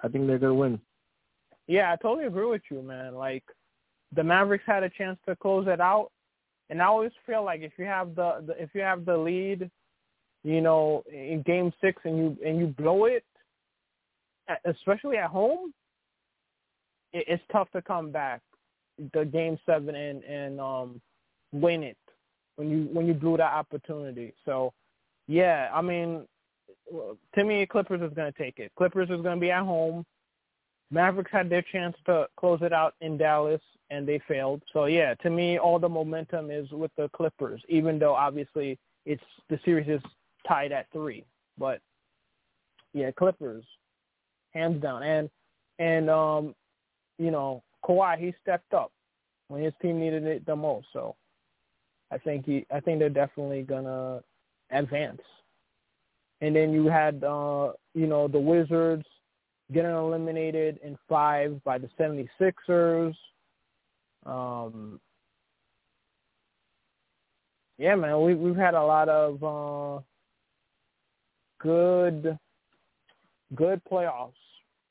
I think they're gonna win. Yeah, I totally agree with you, man. Like the Mavericks had a chance to close it out, and I always feel like if you have the, the if you have the lead, you know, in Game Six and you and you blow it, especially at home, it, it's tough to come back. The Game Seven and and um win it when you when you blew that opportunity. So, yeah, I mean, to me, Clippers is going to take it. Clippers is going to be at home. Mavericks had their chance to close it out in Dallas, and they failed. So yeah, to me, all the momentum is with the Clippers, even though obviously it's the series is tied at three. But yeah, Clippers, hands down. And and um, you know, Kawhi he stepped up when his team needed it the most. So I think he, I think they're definitely gonna advance. And then you had uh, you know the Wizards getting eliminated in five by the 76ers. Um, yeah, man, we, we've had a lot of uh, good, good playoffs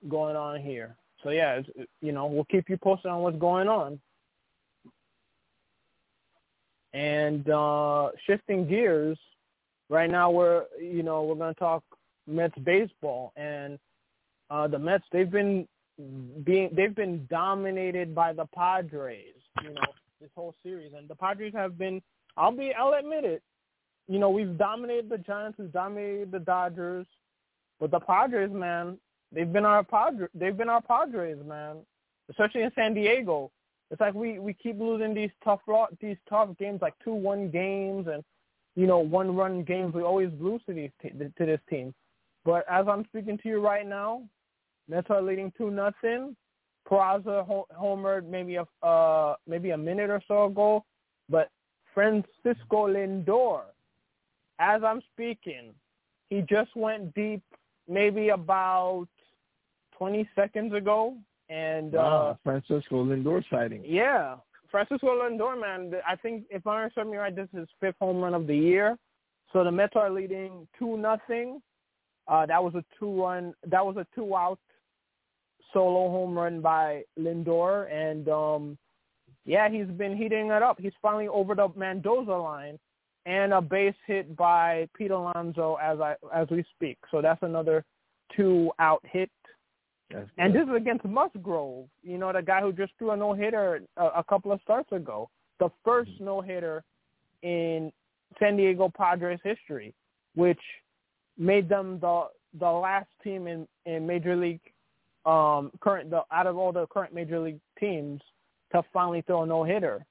going on here. So yeah, you know, we'll keep you posted on what's going on. And uh, shifting gears, right now we're, you know, we're going to talk Mets baseball and uh, the Mets they've been being they've been dominated by the Padres, you know, this whole series, and the Padres have been. I'll be I'll admit it. You know, we've dominated the Giants, we've dominated the Dodgers, but the Padres, man, they've been our Padres. They've been our Padres, man, especially in San Diego. it's like we we keep losing these tough these tough games like two one games and you know one run games. We always lose to these to this team. But as I'm speaking to you right now, Mets are leading two nothing. Peraza homered maybe a uh, maybe a minute or so ago, but Francisco Lindor, as I'm speaking, he just went deep maybe about 20 seconds ago, and wow, uh, Francisco Lindor sighting. Yeah, Francisco Lindor, man. I think if I understand me right, this is his fifth home run of the year. So the Mets are leading two nothing. Uh, that was a two run. That was a two out solo home run by Lindor, and um, yeah, he's been heating it up. He's finally over the Mendoza line, and a base hit by Pete Alonso as I as we speak. So that's another two out hit. and this is against Musgrove, you know, the guy who just threw a no hitter a, a couple of starts ago, the 1st mm-hmm. no hitter in San Diego Padres history, which made them the the last team in in Major League um current the out of all the current Major League teams to finally throw a no hitter.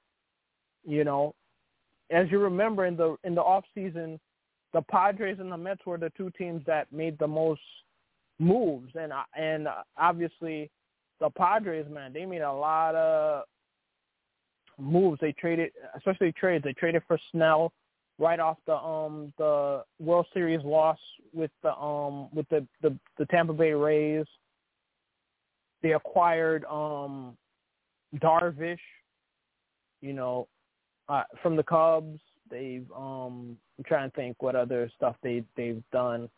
You know, as you remember in the in the off season, the Padres and the Mets were the two teams that made the most moves, and and obviously the Padres, man, they made a lot of moves. They traded, especially trades. They traded for Snell right off the um the World Series loss with the um with the the, the Tampa Bay Rays. They acquired um Darvish, you know, uh, from the Cubs. They've um I'm trying to think what other stuff they they've done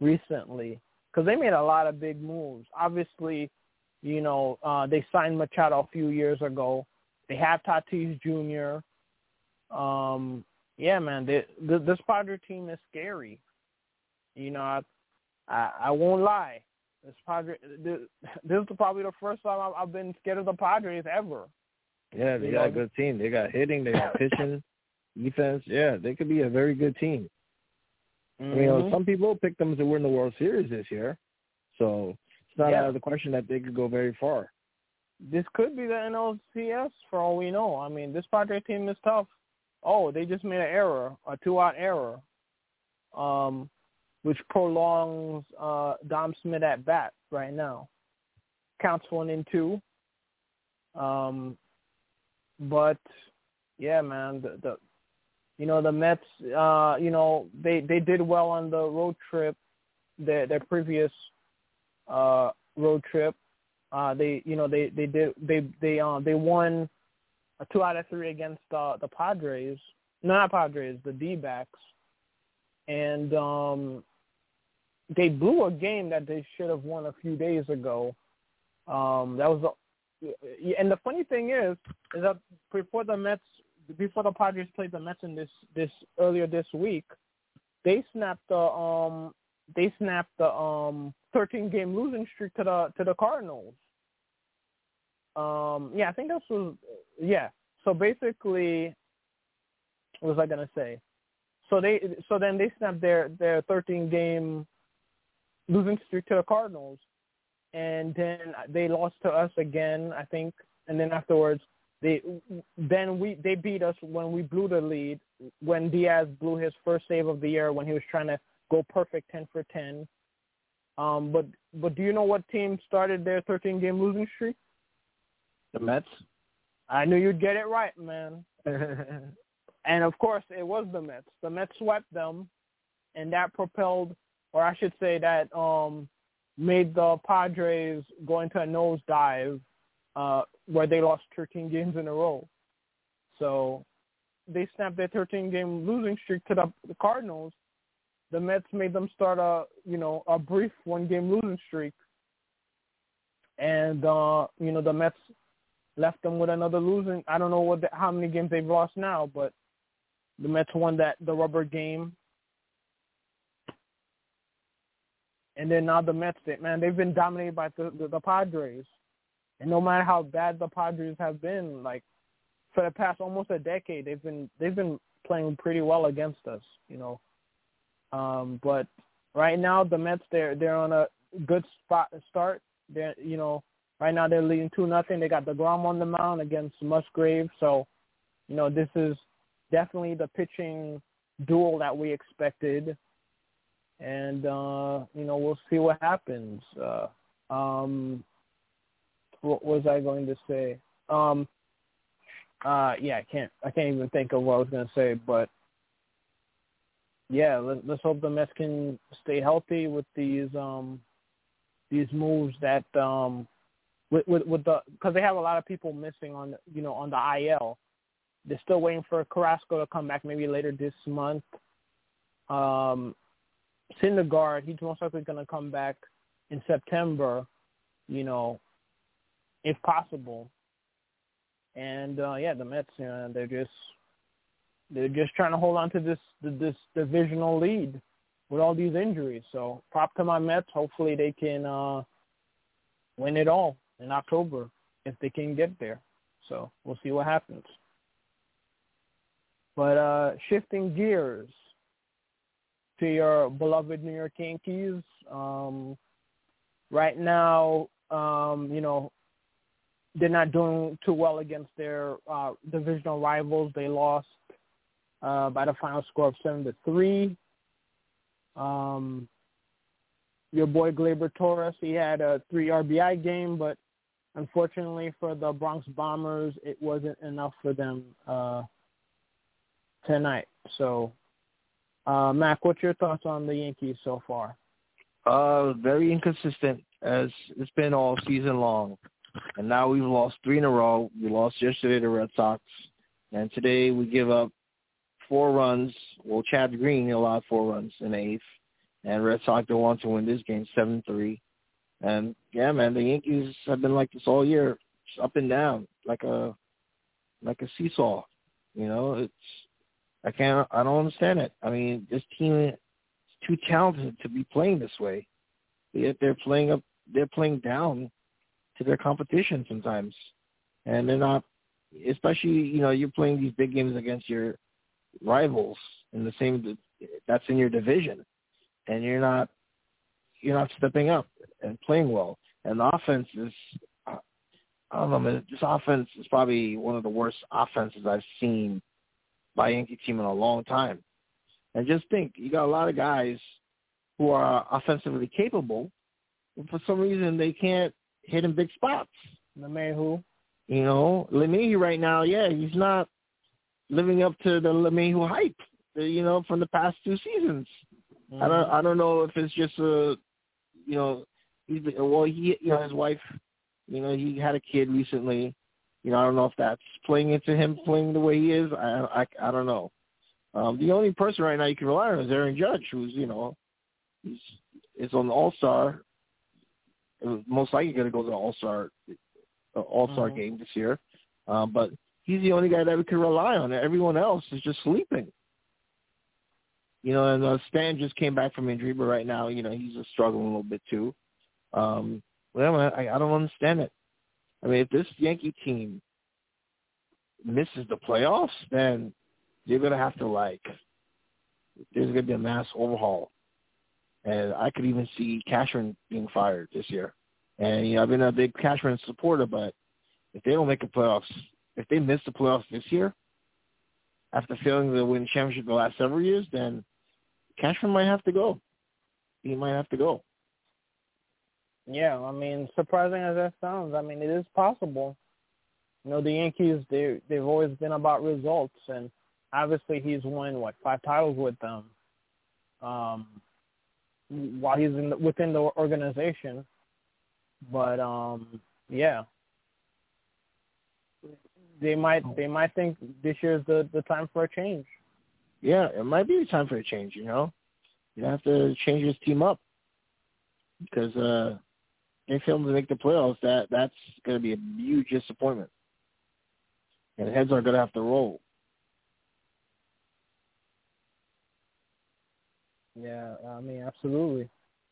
recently because they made a lot of big moves. Obviously, you know, uh they signed Machado a few years ago. They have Tatis Jr. Um yeah, man, they, the, this Padre team is scary. You know, I I, I won't lie. This Padre, this, this is probably the first time I've, I've been scared of the Padres ever. Yeah, they you got know? a good team. They got hitting, they got pitching, defense. Yeah, they could be a very good team. Mm-hmm. I mean, you know, mm-hmm. some people pick them to win the World Series this year, so it's not yeah. out of the question that they could go very far. This could be the NLCS for all we know. I mean, this Padre team is tough. Oh, they just made an error, a two-out error. Um, which prolongs uh, Dom Smith at bat right now. Counts one and two. Um, but yeah, man, the, the you know the Mets, uh, you know they they did well on the road trip, their their previous uh, road trip. Uh, they you know they they did they they uh, they won a two out of three against uh, the Padres, no, not Padres, the D-backs, and um, they blew a game that they should have won a few days ago. Um, that was, and the funny thing is, is that before the Mets, before the Padres played the Mets in this this earlier this week, they snapped the um they snapped the um 13 game losing streak to the to the Cardinals. Um, yeah, I think this was yeah. So basically, what was I gonna say? So they so then they snapped their their 13 game losing streak to the Cardinals, and then they lost to us again, I think, and then afterwards they then we they beat us when we blew the lead when Diaz blew his first save of the year when he was trying to go perfect 10 for 10. Um, but but do you know what team started their 13 game losing streak? The Mets. I knew you'd get it right, man. and of course, it was the Mets. The Mets swept them, and that propelled or I should say that um, made the Padres go into a nosedive uh, where they lost 13 games in a row. So they snapped their 13 game losing streak to the, Cardinals. The Mets made them start a you know a brief one game losing streak, and uh, you know the Mets left them with another losing. I don't know what the, how many games they've lost now, but the Mets won that the rubber game And then now the Mets, man, they've been dominated by the, the, the Padres. And no matter how bad the Padres have been, like for the past almost a decade, they've been they've been playing pretty well against us, you know. Um, but right now the Mets they're they're on a good spot to start. They're you know Right now they're leading two nothing. They got the deGrom on the mound against Musgrove. So, you know, this is definitely the pitching duel that we expected. And uh, you know, we'll see what happens. Uh um what was I going to say? Um uh yeah, I can't I can't even think of what I was gonna say, but yeah, let, let's hope the Mets can stay healthy with these um these moves that um with with, with the because they have a lot of people missing on you know on the IL. They're still waiting for Carrasco to come back maybe later this month. Um, Syndergaard, he's most likely going to come back in September. You know, if possible. And uh, yeah, the Mets, you know, they're just they're just trying to hold on to this this divisional lead with all these injuries. So prop to my Mets. Hopefully they can uh, win it all in October if they can get there. So we'll see what happens. But uh, shifting gears to your beloved New York Yankees. Um, right now, um, you know, they're not doing too well against their uh, divisional rivals. They lost uh, by the final score of seven to three. Um, your boy Gleyber Torres, he had a three RBI game, but unfortunately for the Bronx Bombers, it wasn't enough for them uh, tonight. So, uh, Mac, what's your thoughts on the Yankees so far? Uh, very inconsistent as it's been all season long, and now we've lost three in a row. We lost yesterday to Red Sox, and today we give up four runs. Well, Chad Green allowed four runs in eighth, and Red Sox don't want to win this game seven three. And yeah, man, the Yankees have been like this all year, just up and down, like a like a seesaw. You know, it's I can't I don't understand it. I mean, this team is too talented to be playing this way. Yet they're playing up they're playing down to their competition sometimes. And they're not especially, you know, you're playing these big games against your rivals in the same that's in your division and you're not you're not stepping up and playing well. And the offense is, I don't know, this offense is probably one of the worst offenses I've seen by Yankee team in a long time. And just think, you got a lot of guys who are offensively capable, but for some reason they can't hit in big spots. LeMahieu. You know, LeMahieu right now, yeah, he's not living up to the LeMahieu hype, you know, from the past two seasons. Mm-hmm. I don't, I don't know if it's just a you know, he's well, he, you know, his wife, you know, he had a kid recently. You know, I don't know if that's playing into him playing the way he is. I, I, I don't know. Um, the only person right now you can rely on is Aaron Judge, who's you know, he's is on the All Star. Most likely going to go to the All Star uh, All Star mm-hmm. game this year, um, but he's the only guy that we can rely on. Everyone else is just sleeping. You know, and uh, Stan just came back from injury, but right now, you know, he's just struggling a little bit too. Um, well, I, I don't understand it. I mean, if this Yankee team misses the playoffs, then you're gonna have to like, there's gonna be a mass overhaul, and I could even see Cashman being fired this year. And you know, I've been a big Cashman supporter, but if they don't make the playoffs, if they miss the playoffs this year, after failing to win championship the last several years, then Cashman might have to go. He might have to go. Yeah, I mean, surprising as that sounds, I mean, it is possible. You know, the Yankees they they've always been about results, and obviously he's won what five titles with them. Um, while he's in the, within the organization, but um, yeah, they might they might think this year's the the time for a change. Yeah, it might be the time for a change. You know, you have to change this team up because uh, they failed to make the playoffs. That that's going to be a huge disappointment, and heads are going to have to roll. Yeah, I mean, absolutely,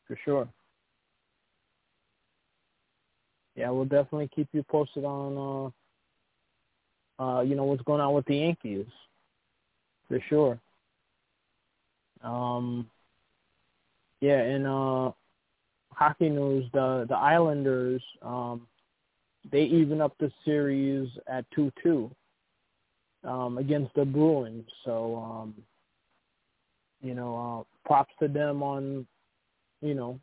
for sure. Yeah, we'll definitely keep you posted on uh, uh, you know, what's going on with the Yankees, for sure. Um, yeah, and uh, hockey news, the the Islanders, um, they even up the series at two two um, against the Bruins. So um, you know, uh, props to them on you know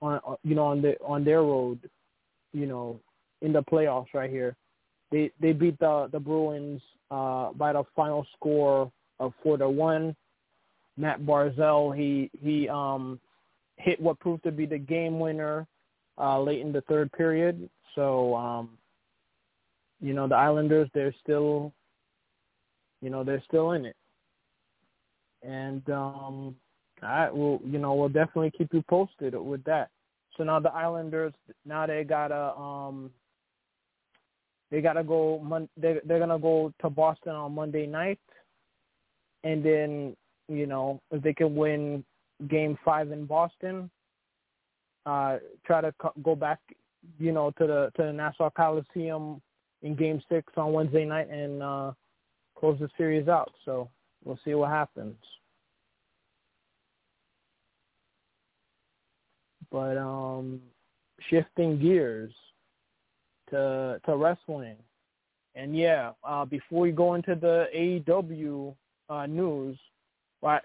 on you know on the on their road, you know, in the playoffs right here. They they beat the the Bruins uh, by the final score of four to one. Matt Barzal he he um hit what proved to be the game winner uh, late in the third period. So um, you know the Islanders they're still you know they're still in it, and um, I will you know we'll definitely keep you posted with that. So now the Islanders now they gotta um they gotta go mon- they they're gonna go to Boston on Monday night, and then you know if they can win Game Five in Boston, uh try to co- go back you know to the to the Nassau Coliseum in Game Six on Wednesday night and uh close the series out. So we'll see what happens. But um, shifting gears to to wrestling, and yeah, uh, before we go into the AEW uh, news, what?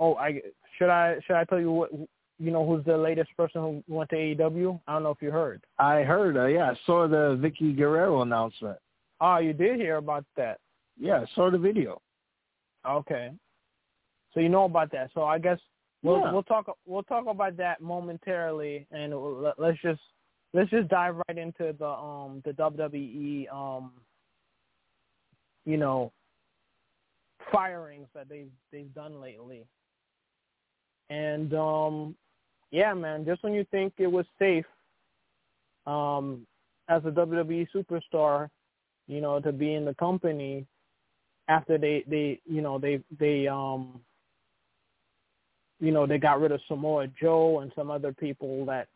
Oh, I should I should I tell you what you know who's the latest person who went to AEW? I don't know if you heard. I heard. Uh, yeah, I saw the Vickie Guerrero announcement. Oh, you did hear about that? Yeah, I saw the video. Okay. So you know about that. So I guess We'll Yeah. we'll talk we'll talk about that momentarily, and let's just let's just dive right into the um the WWE um you know firings that they've they've done lately. And um yeah, man, just when you think it was safe um as a WWE superstar, you know, to be in the company after they they you know they they um you know, they got rid of Samoa Joe and some other people that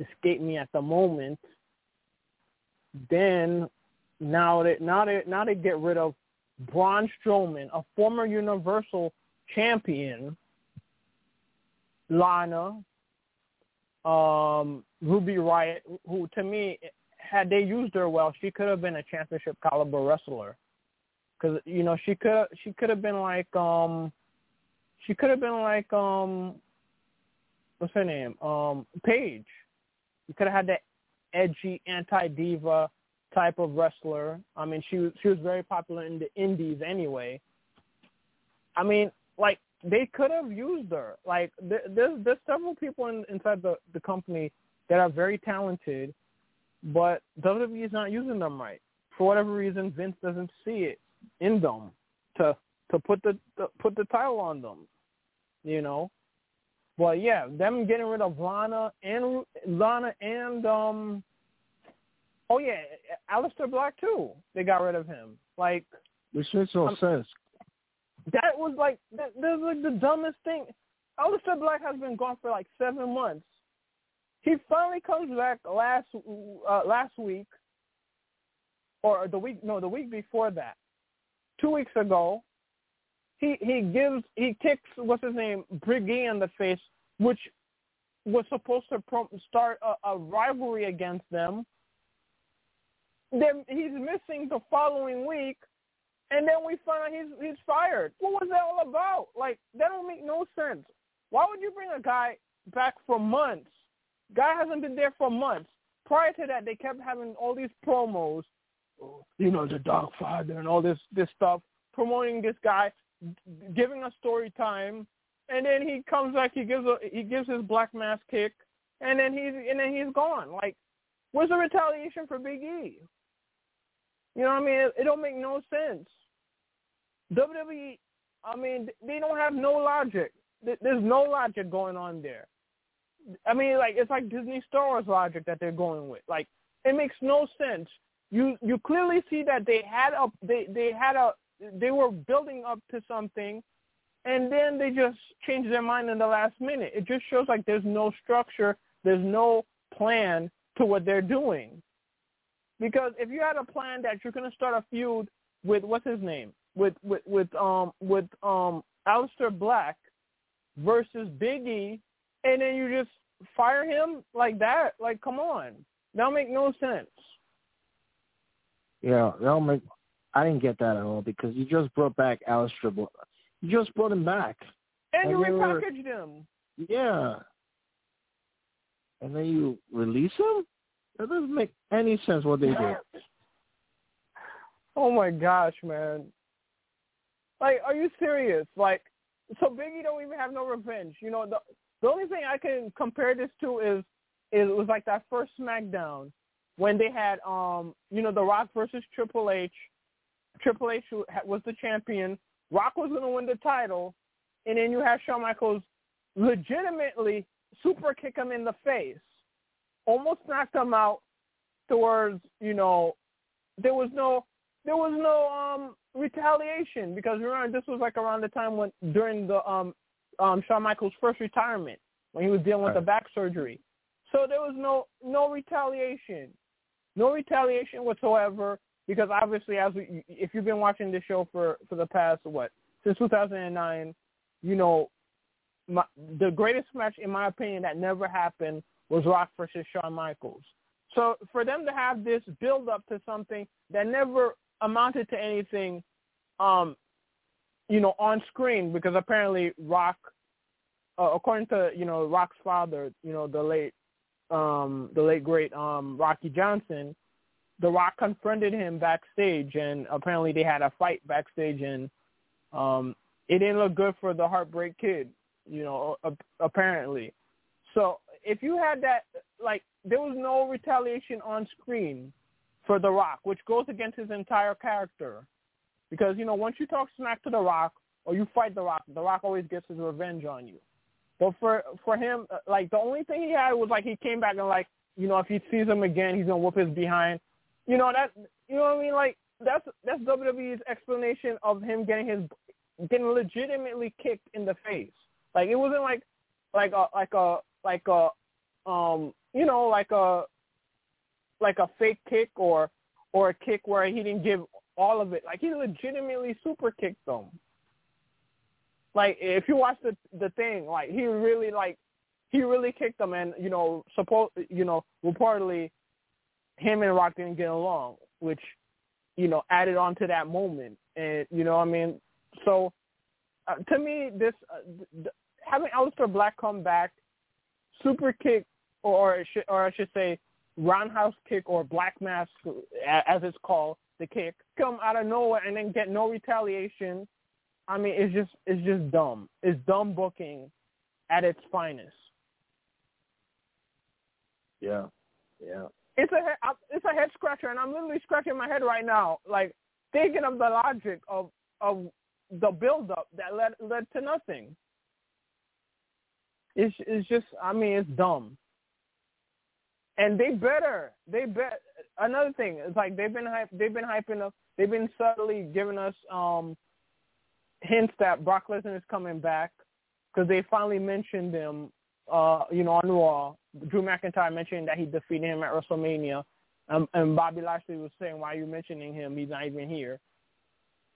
escaped me at the moment. Then now they now they now they get rid of Braun Strowman, a former Universal Champion, Lana, um, Ruby Riott, who to me, had they used her well, she could have been a championship caliber wrestler. Because you know she could she could have been like um she could have been like um what's her name um Paige. You could have had that edgy anti diva type of wrestler. I mean, she was she was very popular in the indies anyway. I mean, like they could have used her. Like there, there's there's several people in, inside the the company that are very talented, but WWE is not using them right for whatever reason. Vince doesn't see it in them to to put the, the put the title on them, you know. But yeah, them getting rid of Lana and Lana and um oh yeah, Aleister Black too. They got rid of him. Like Which makes no Um, sense. That was like that, that was like the dumbest thing. Aleister Black has been gone for like seven months. He finally comes back last uh, last week, or the week no the week before that, two weeks ago. He he gives he kicks what's his name Briggy in the face, which was supposed to pro- start a, a rivalry against them. Then he's missing the following week, and then we find he's he's fired. What was that all about? Like that don't make no sense. Why would you bring a guy back for months? Guy hasn't been there for months. Prior to that, they kept having all these promos, you know, the Dark Father and all this this stuff, promoting this guy, giving us story time, and then he comes back, he gives a he gives his black mask kick, and then he's and then he's gone. Like, where's the retaliation for Big E? You know what I mean? It, it don't make no sense. WWE, I mean, they don't have no logic. There's no logic going on there. I mean, like it's like Disney Star Wars logic that they're going with. Like it makes no sense. You you clearly see that they had a they they had a they were building up to something, and then they just changed their mind in the last minute. It just shows like there's no structure, there's no plan to what they're doing. Because if you had a plan that you're going to start a feud with what's his name with with with um with um Aleister Black versus Big E, and then you just fire him like that, like come on, That don't make no sense. Yeah, that don't make. I didn't get that at all because you just brought back Aleister Black. You just brought him back. And you And were- repackaged him. Yeah. And then you release him? That doesn't make any sense what they did. Oh my gosh, man. Like, are you serious? Like, so Biggie don't even have no revenge. You know, the the only thing I can compare this to is it was like that first SmackDown when they had um you know The Rock versus Triple H. Triple H was the champion. Rock was going to win the title, and then you have Shawn Michaels legitimately super kick him in the face, almost knocked him out. Towards you know, there was no there was no um retaliation because remember this was like around the time when during the um um Shawn Michaels' first retirement when he was dealing with the back surgery. So there was no no retaliation. No retaliation whatsoever because obviously as we if you've been watching this show for for the past what since 2009, you know my, the greatest match in my opinion that never happened was Rock versus Shawn Michaels. So for them to have this build up to something that never amounted to anything, um, you know, on screen because apparently Rock, uh, according to you know Rock's father, you know the late, um, the late great um, Rocky Johnson, the Rock confronted him backstage and apparently they had a fight backstage and um, it didn't look good for the Heartbreak Kid, you know, apparently. So if you had that, like, there was no retaliation on screen for The Rock, which goes against his entire character. Because, you know, once you talk smack to The Rock or you fight The Rock, The Rock always gets his revenge on you. But for for him, uh, like, the only thing he had was, like, he came back and, like, you know, if he sees him again, he's to whoop his behind. You know, that, you know what I mean? Like, that's that's WWE's explanation of him getting his getting legitimately kicked in the face. Like it wasn't like like a like a like a um you know like a like a fake kick or or a kick where he didn't give all of it. Like he legitimately super kicked them. Like if you watch the the thing, like he really like he really kicked them, and you know suppose you know reportedly him and Rock didn't get along, which you know added on to that moment, and you know what I mean. So uh, to me, this uh, th- having Aleister Black come back, super kick, or or I should say, roundhouse kick or black mask, as it's called, the kick, come out of nowhere and then get no retaliation. I mean, it's just it's just dumb. It's dumb booking at its finest. Yeah. Yeah. It's a it's a head scratcher, and I'm literally scratching my head right now, like thinking of the logic of of the build up that led led to nothing. It's it's just I mean it's dumb. And they better they bet another thing is like they've been hype they've been hyping up they've been subtly giving us um hints that Brock Lesnar is coming back because they finally mentioned him uh you know on Raw. Drew McIntyre mentioned that he defeated him at WrestleMania. Um, and Bobby Lashley was saying, "Why are you mentioning him? He's not even here."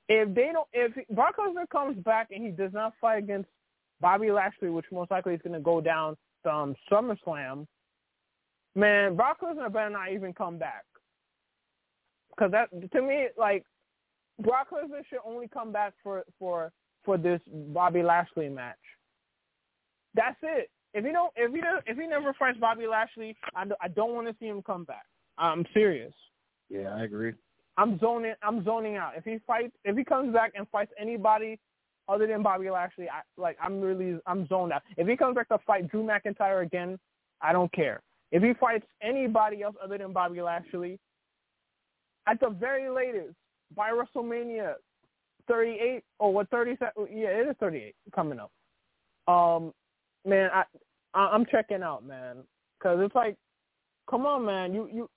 if they don't, if Brock Lesnar comes back and he does not fight against Bobby Lashley, which most likely is going to go down um, SummerSlam, man, Brock Lesnar better not even come back. Because that, to me, like Brock Lesnar should only come back for for for this Bobby Lashley match. That's it. If he don't, if he don't, if he never fights Bobby Lashley, I, don't- I don't want to see him come back. I'm serious. Yeah, I agree. I'm zoning. I'm zoning out. If he fights, if he comes back and fights anybody other than Bobby Lashley, I, like I'm really, I'm zoned out. If he comes back to fight Drew McIntyre again, I don't care. If he fights anybody else other than Bobby Lashley, at the very latest by WrestleMania 38 or what 37? Yeah, it is 38 coming up. Um, man, I, I I'm checking out, man, because it's like, come on, man, you you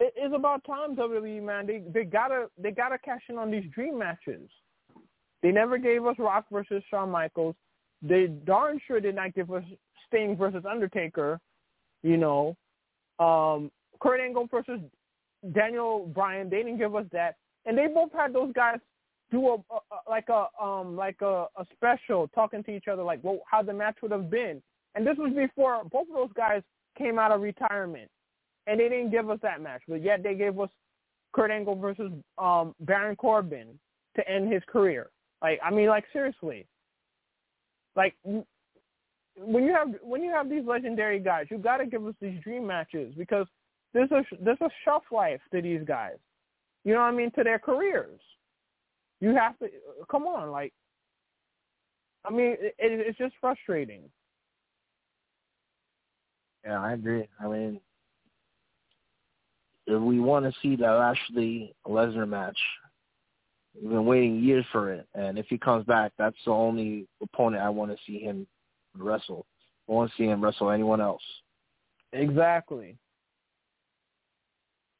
it is about time WWE man. They they gotta they gotta cash in on these dream matches. They never gave us Rock versus Shawn Michaels. They darn sure did not give us Sting versus Undertaker. You know, um, Kurt Angle versus Daniel Bryan. They didn't give us that, and they both had those guys do a, a a- like a um like a, a special talking to each other like well how the match would have been. And this was before both of those guys came out of retirement. and they didn't give us that match, but yet they gave us Kurt Angle versus um Baron Corbin to end his career. Like, I mean, like seriously, like when you have when you have these legendary guys, you got to give us these dream matches because there's a there's a shelf life to these guys. You know what I mean to their careers. You have to come on, like. I mean, it, it's just frustrating. Yeah, I agree. I mean, if we want to see that Lashley Lesnar match, we've been waiting years for it, and if he comes back, that's the only opponent I want to see him wrestle. I want to see him wrestle anyone else. Exactly.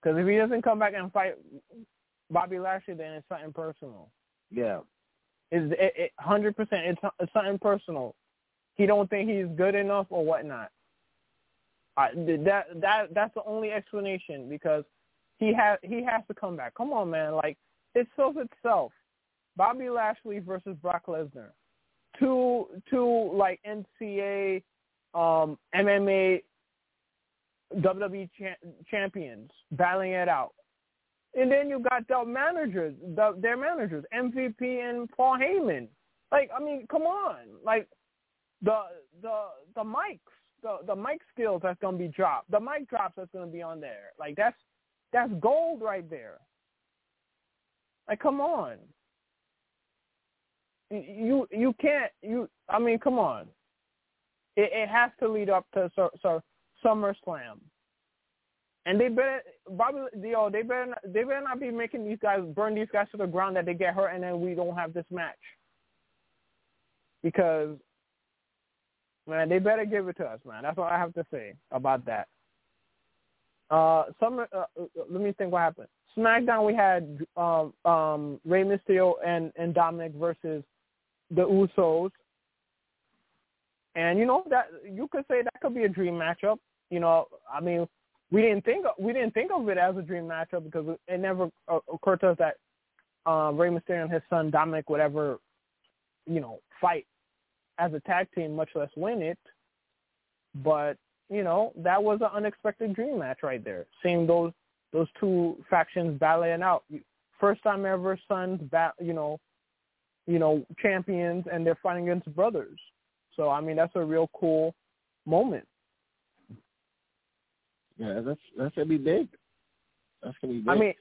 Because if he doesn't come back and fight Bobby Lashley, then it's something personal. Yeah. Is it hundred percent? It's it's something personal. He don't think he's good enough or whatnot. I, that that that's the only explanation because he has he has to come back. Come on, man! Like it sells itself. Bobby Lashley versus Brock Lesnar, two two like NCAA, um, MMA, WWE cha- champions battling it out, and then you got the managers, the, their managers, MVP and Paul Heyman. Like I mean, come on! Like the the the mics the the mic skills that's gonna be dropped, the mic drops that's gonna be on there. Like that's that's gold right there. Like come on. You you can't you I mean come on. It, it has to lead up to so, so SummerSlam. And they better, Bobby, yo, they better, they better not be making these guys burn these guys to the ground that they get hurt and then we don't have this match. Because Man, they better give it to us, man. That's all I have to say about that. Uh, some, uh, let me think what happened. SmackDown, we had um, um, Rey Mysterio and, and Dominic versus the Usos. And you know that you could say that could be a dream matchup. You know, I mean, we didn't think we didn't think of it as a dream matchup because it never occurred to us that uh, Rey Mysterio and his son Dominic would ever, you know, fight as a tag team, much less win it. But you know that was an unexpected dream match right there. Seeing those those two factions battling out, first time ever sons, you know, you know champions, and they're fighting against brothers. So I mean that's a real cool moment. Yeah, that's that's gonna be big. That's gonna be big. I mean,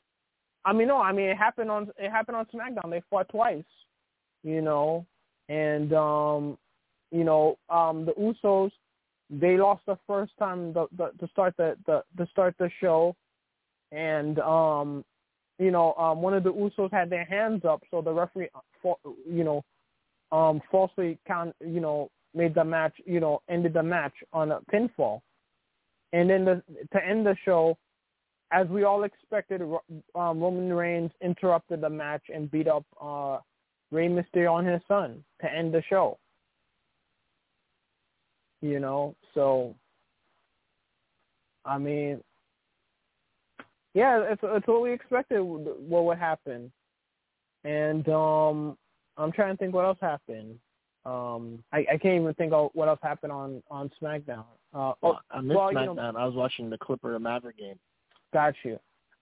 I mean no, I mean it happened on it happened on SmackDown. They fought twice, you know, and um, you know, um, the Usos they lost the first time the, the, to start the, the to start the show, and um, you know, um, one of the Usos had their hands up, so the referee, you know, um, falsely count, you know, made the match, you know, ended the match on a pinfall, and then the, to end the show, as we all expected, um, Roman Reigns interrupted the match and beat up uh, Rey Mysterio on his son to end the show you know. So, I mean, yeah, it's it's what we expected what would happen, and um, I'm trying to think what else happened. Um, I, I can't even think of what else happened on on SmackDown. Uh, well, I missed well, SmackDown. You know, I was watching the Clipper Maverick game. Got you.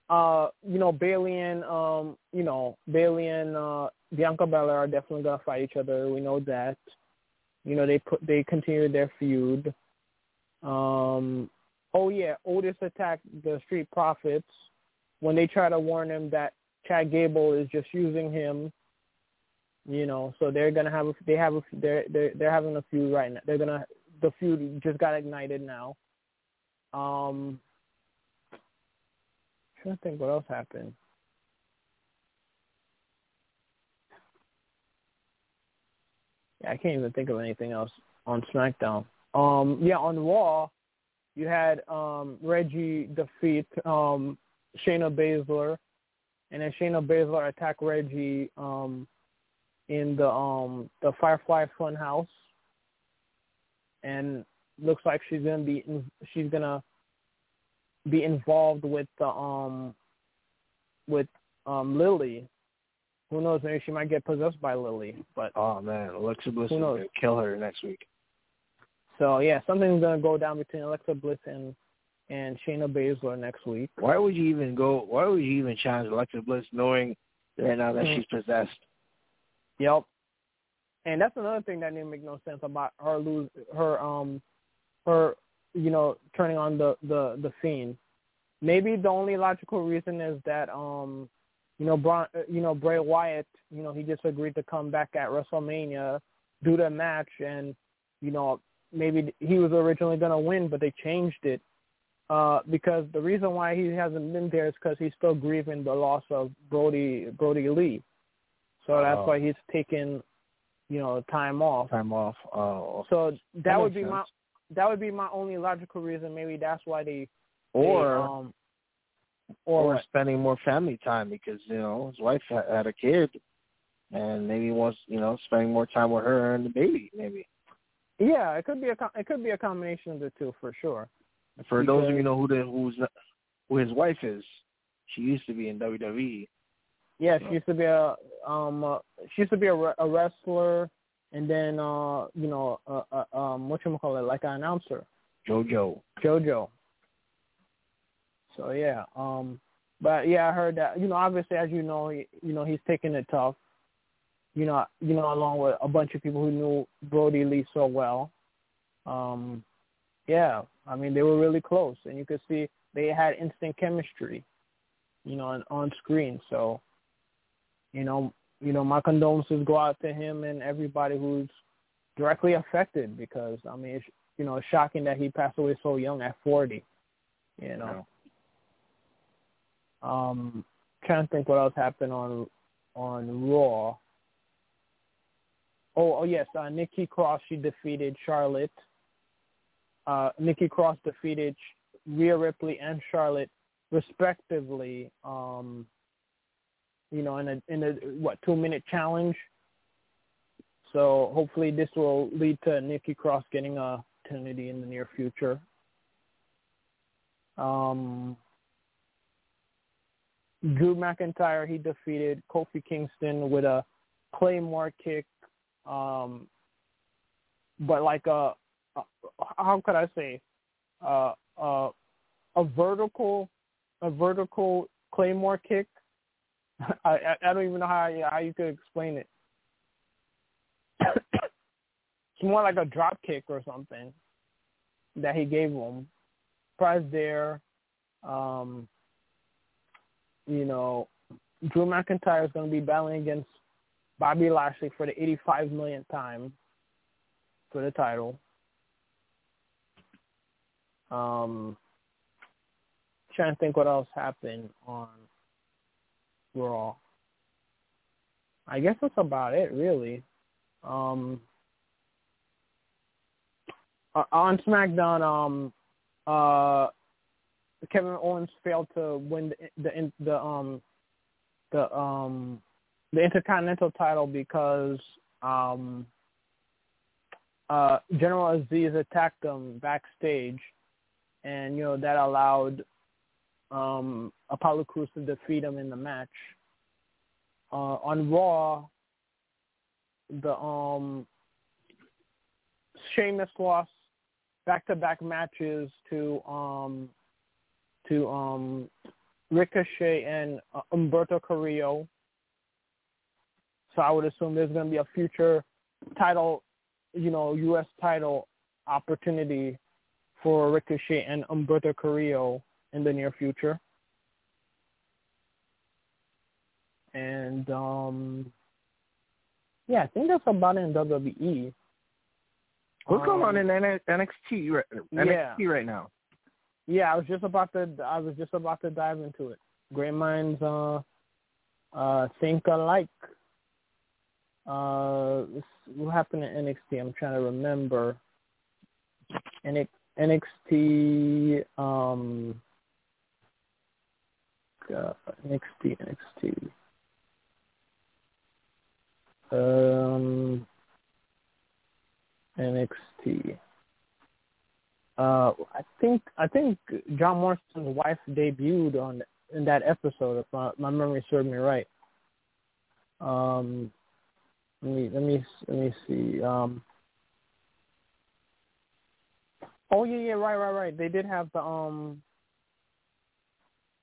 Uh, you know, Bayley and um, you know, Bayley and uh, Bianca Belair are definitely gonna fight each other. We know that. You know, they put they continued their feud. Um, oh yeah, Otis attacked the Street Profits when they try to warn him that Chad Gable is just using him. You know, so they're gonna have a, they have a they're they're they're having a feud right now. They're gonna the feud just got ignited now. Um, I'm trying to think what else happened. Yeah, I can't even think of anything else on SmackDown. Um, yeah, on Raw, you had um, Reggie defeat um, Shayna Baszler, and then Shayna Baszler attack Reggie um, in the um, the Firefly Funhouse, and looks like she's gonna be in, she's gonna be involved with the um with um Lily who knows? Maybe she might get possessed by Lily. But oh man, Alexa Bliss is gonna kill her next week. So yeah, something's gonna go down between Alexa Bliss and and Shayna Baszler next week. Why would you even go? Why would you even challenge Alexa Bliss, knowing right now that Mhm. she's possessed? Yep. And that's another thing that didn't make no sense about her lose her um her you know turning on the the the fiend. Maybe the only logical reason is that um you know Braun, uh, you know Bray Wyatt you know he just agreed to come back at WrestleMania do the match and you know maybe he was originally going to win but they changed it uh because the reason why he hasn't been there is because he's still grieving the loss of Brody Brodie Lee. So that's Oh. why he's taking, you know, time off. Time off. Oh, So that, That would be my that would be my only logical reason. Maybe that's why they or they, um or, or spending more family time because you know his wife had, a kid, and maybe he wants you know spending more time with her and the baby. Maybe yeah, it could be a it could be a combination of the two for sure. for those of you know who the who's who his wife is, she used to be in. WWE. Yeah, she used to be a um uh, she used to be a, re- a wrestler and then uh you know uh, uh um what you call it like an announcer. JoJo. JoJo. So yeah, um, but yeah, I heard that. You know, obviously, as you know, he, you know, he's taking it tough. You know, you know, along with a bunch of people who knew Brodie Lee so well. Um, yeah, I mean, they were really close, and you could see they had instant chemistry. You know, on, on screen. So, you know, you know, my condolences go out to him and everybody who's directly affected because I mean, it's, you know, it's shocking that he passed away so young at 40. You know. Um, trying to think what else happened on on Raw. Oh, oh yes, uh, Nikki Cross she defeated Charlotte. Uh, Nikki Cross defeated Rhea Ripley and Charlotte respectively. Um, you know, in a in a what two minute challenge. So hopefully this will lead to Nikki Cross getting a opportunity in the near future. Um, Drew McIntyre he defeated Kofi Kingston with a claymore kick, um, but like a, a how could I say, uh, uh, a vertical, a vertical claymore kick. I, I I don't even know how how you could explain it. it's more like a drop kick or something that he gave him. Prize there. Um, you know, Drew McIntyre is going to be battling against Bobby Lashley for the 85 millionth time for the title. Um, trying to think what else happened on Raw. I guess that's about it, really. Um, uh, on SmackDown, um, uh, Kevin Owens failed to win the the, the um the um the Intercontinental title because um uh General Aziz attacked them backstage and you know that allowed um Apollo Crews to defeat him in the match. Uh on Raw the um Sheamus lost back to back matches to um to um Ricochet and uh, Humberto Carrillo. So I would assume there's going to be a future title, you know, U.S. title opportunity for Ricochet and Humberto Carrillo in the near future. And um yeah, I think that's about it in WWE. What's going on Um, in NXT right, yeah. Right now? Yeah, I was just about to. I was just about to dive into it. Great minds uh, uh, think alike. Uh, what happened in NXT? I'm trying to remember. NX, NXT. Um, uh, NXT. NXT. Um, NXT. Uh, I think I think John Morrison's wife debuted on in that episode, if my, my memory serves me right. Um, let me let me let me see. Um, Oh yeah, yeah, right, right, right. They did have the um.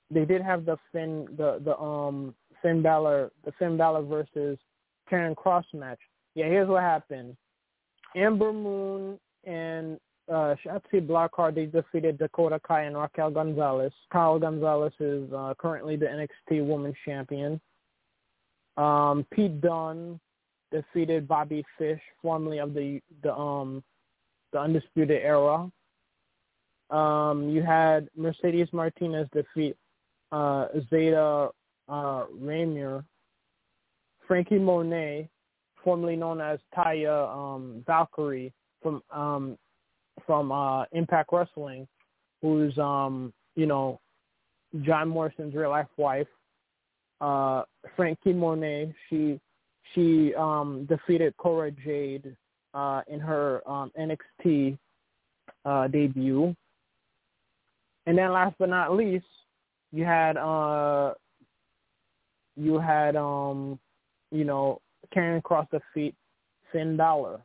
They did have the Finn, the the um Finn Balor, the Finn Balor versus Karrion Cross match. Yeah, here's what happened. Ember Moon and uh, Shotzi Blackheart they defeated Dakota Kai and Raquel Gonzalez. Kyle Gonzalez is uh, currently the NXT Women's Champion. Um, Pete Dunne defeated Bobby Fish, formerly of the the um the Undisputed Era. Um, you had Mercedes Martinez defeat uh, Zeta uh, Ramier. Franky Monet, formerly known as Taya um, Valkyrie from um, from uh, Impact Wrestling, who's um, you know John Morrison's real life wife. Uh, Franky Monet, she she um, defeated Cora Jade uh, in her um, NXT uh, debut. And then last but not least, you had uh, you had um, you know Karrion Cross defeat Finn Balor.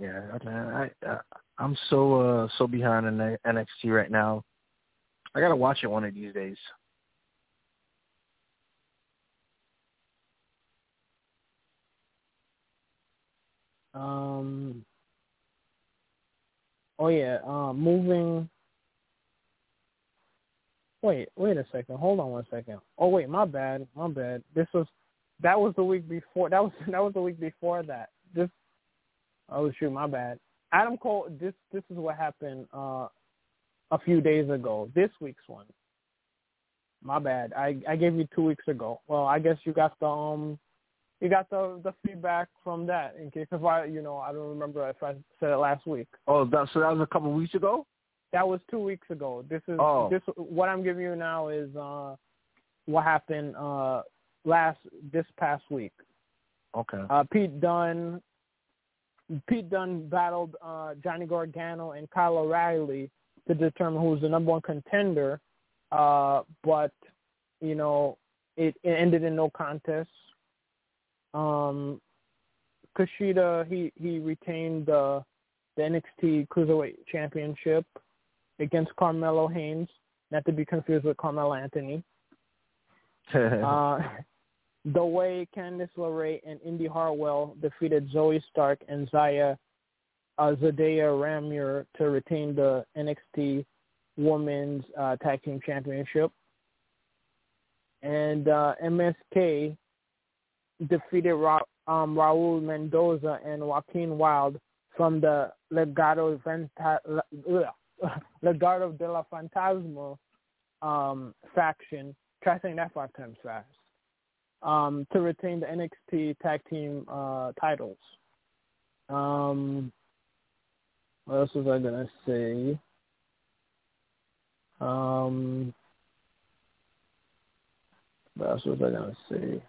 Yeah, man, I, I I'm so uh so behind in NXT right now. I gotta watch it one of these days. Um. Oh yeah. Um. Moving. Wait. Wait a second. Hold on one second. Oh wait. My bad. My bad. This was. That was the week before. That was that was the week before that. This. Oh shoot. My bad. Adam Cole. This this is what happened. Uh. A few days ago. This week's one. My bad. I I gave you two weeks ago. Well, I guess you got the um you got the the feedback from that in case if I you know I don't remember if I said it last week. Oh, that, so that was a couple of weeks ago. That was two weeks ago. This is Oh. this what I'm giving you now is uh what happened uh last this past week. Okay. Uh Pete Dunne. Pete Dunne battled uh Johnny Gargano and Kyle O'Reilly to determine who was the number one contender. Uh but you know it, it ended in no contest. Um, Kushida he he retained the the NXT Cruiserweight Championship against Carmelo Hayes, not to be confused with Carmelo Anthony. Uh, the way Candice LeRae and Indi Hartwell defeated Zoey Stark and Zaya uh, Zadea Ramier to retain the NXT Women's uh, Tag Team Championship. And uh, MSK defeated Ra- um, Raul Mendoza and Joaquin Wilde from the Legado, Venta- Legado de la Fantasma um, faction. Try saying that five times fast. Um, to retain the NXT Tag Team uh, titles. Um, what else was I gonna say? Um, what else was I gonna say?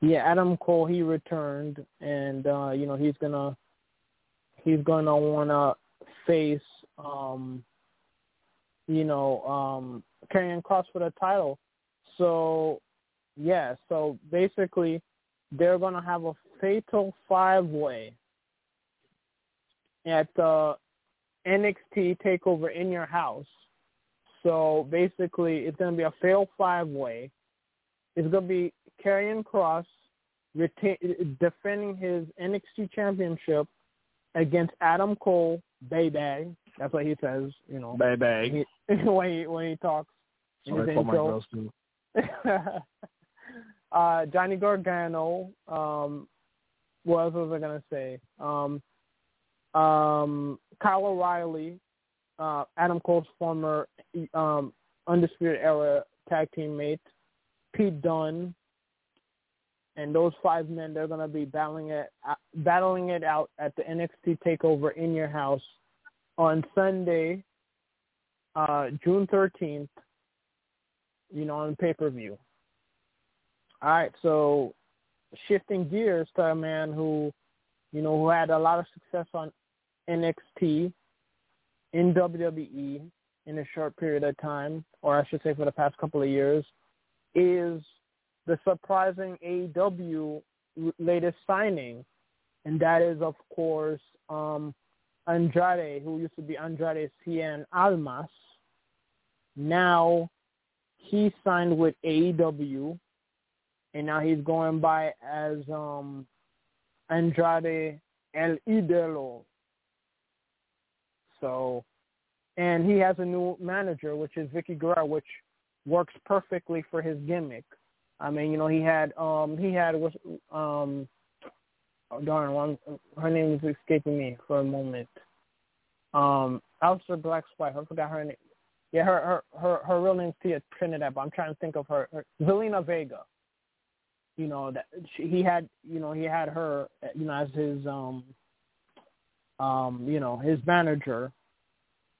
Yeah, Adam Cole he returned, and uh, you know he's gonna he's gonna wanna face um, you know um, Karrion Cross for the title. So yeah, so basically they're gonna have a fatal five way at the NXT Takeover in your house. So basically, it's gonna be a fatal five way. It's gonna be Karrion Cross retain, defending his NXT championship against Adam Cole, baby. That's what he says, you know, he, when he when he talks Sorry for my girls too. uh, Johnny Gargano. Um, what else was I gonna say? Um, um, Kyle O'Reilly, uh, Adam Cole's former um, Undisputed Era tag team mate, Pete Dunne, and those five men they're gonna be battling it battling it out at the NXT Takeover in your house on Sunday, uh, June thirteenth. You know, on pay per view. All right, so shifting gears to a man who, you know, who had a lot of success on NXT, in WWE in a short period of time, or I should say for the past couple of years, is the surprising AEW latest signing, and that is of course um, Andrade, who used to be Andrade Cien Almas. Now he signed with AEW, and now he's going by as um, Andrade El Idolo. So, and he has a new manager, which is Vicky Guerrero, which works perfectly for his gimmick. I mean, you know, he had um he had um oh, darn one her name is escaping me for a moment. Um Aleister Black Spike, I forgot her name. Yeah, her her her, her real name's Tia Trinidad, but I'm trying to think of her, her Zelina Vega. You know that she, he had you know he had her you know as his um um you know his manager,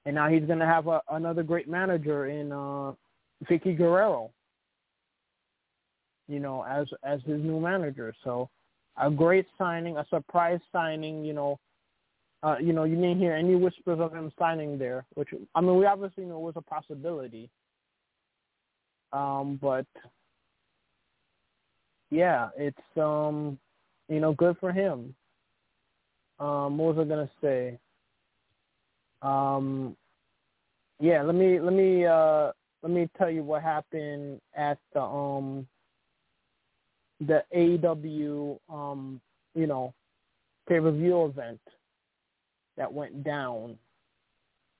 and now he's gonna have a, another great manager in uh Vickie Guerrero you know, as as his new manager. So a great signing, a surprise signing, you know. Uh, you know, you didn't hear any whispers of him signing there, which I mean, we obviously know was a possibility. Um, but yeah, it's um, you know, good for him. Um, what was I gonna say? Um, yeah, let me let me uh let me tell you what happened at the um the AEW, um, you know, pay-per-view event that went down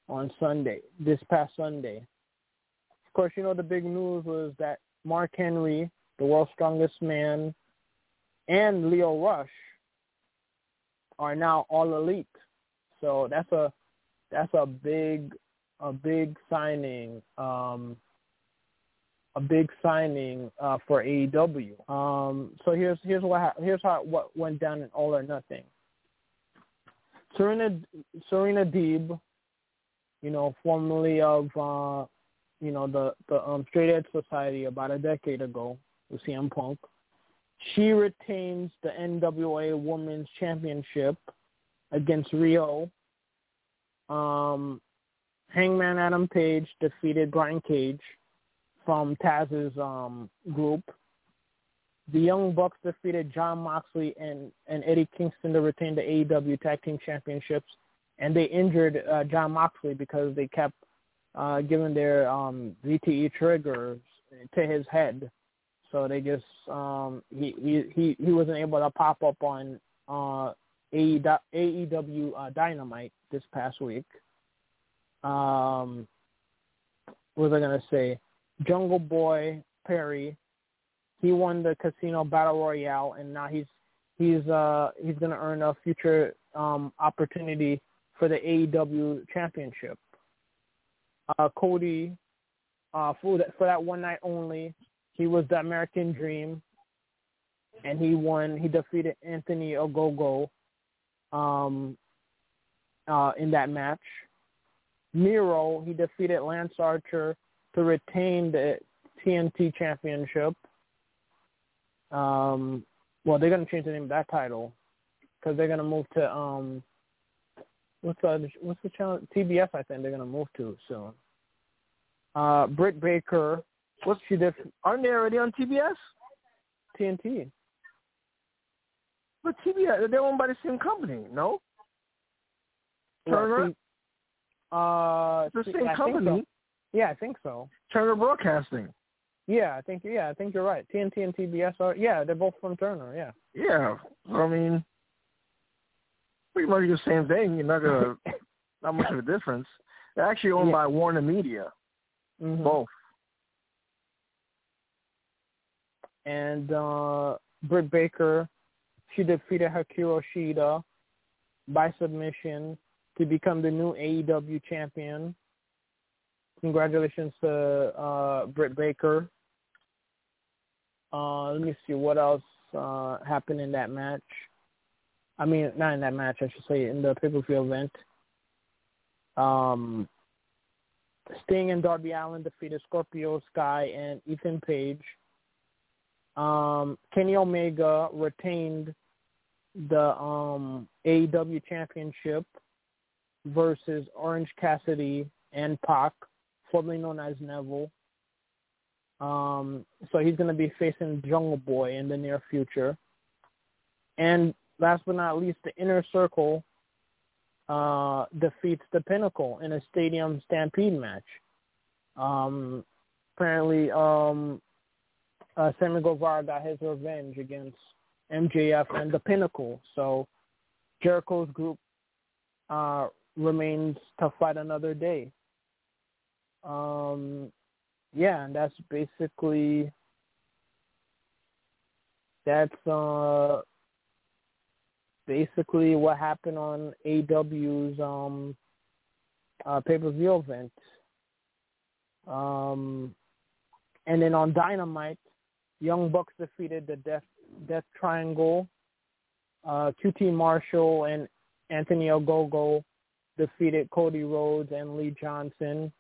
on Sunday, this past Sunday. Of course, you know, the big news was that Mark Henry, the world's strongest man, and Lio Rush are now all elite. So that's a that's a big a big signing um, a big signing uh, for AEW. Um, so here's here's what ha- here's how what went down in All or Nothing. Serena Serena Deeb, you know, formerly of uh, you know the the um, Straight Edge Society about a decade ago with CM Punk. She retains the NWA Women's Championship against Rio. Um, Hangman Adam Page defeated Brian Cage from Taz's um, group. The Young Bucks defeated Jon Moxley and, and Eddie Kingston to retain the AEW Tag Team Championships, and they injured uh, Jon Moxley because they kept uh, giving their um, BTE triggers to his head. So they just um, he, he he he wasn't able to pop up on uh, AEW uh, Dynamite this past week. Um, what was I gonna say? Jungle Boy Perry. He won the Casino Battle Royale, and now he's he's uh he's going to earn a future um opportunity for the AEW Championship. Uh, Cody, uh, for that for that one night only, he was the American Dream, and he won. He defeated Anthony Ogogo, um, uh, in that match. Miro, he defeated Lance Archer to retain the TNT Championship. Um, well, they're gonna change the name of that title because they're gonna move to um, what's the what's the channel? TBS, I think they're gonna move to soon. Uh, Britt Baker, what's she did? Aren't they already on TBS? TNT. But TBS, they're owned by the same company, no? Turner. Uh, the same company. Yeah, I think so. Turner Broadcasting. Yeah, I think yeah, I think you're right. TNT and TBS are yeah, they're both from Turner. Yeah. Yeah, I mean, pretty much the same thing. You're not gonna not much of a difference. They're actually owned yeah. by Warner Media. Mm-hmm. Both. And uh Britt Baker, she defeated Hikaru Shida by submission to become the new AEW champion congratulations to uh, Britt Baker. Uh, let me see what else uh, happened in that match. I mean, not in that match, I should say, in the pay-per-view event. Um, Sting and Darby Allin defeated Scorpio Sky and Ethan Page. Um, Kenny Omega retained the um, AEW Championship versus Orange Cassidy and Pac formerly known as Neville. Um, so he's going to be facing Jungle Boy in the near future. and last but not least, the inner circle uh, defeats the Pinnacle in a stadium stampede match. Um, apparently, um, uh, Sammy Guevara got his revenge against MJF and the Pinnacle. So Jericho's group uh, remains to fight another day. Um, yeah, and that's basically that's uh basically what happened on AW's um uh pay per view event. Um and then on Dynamite, Young Bucks defeated the Death Death Triangle. Uh QT Marshall and Anthony Ogogo defeated Cody Rhodes and Lee Johnson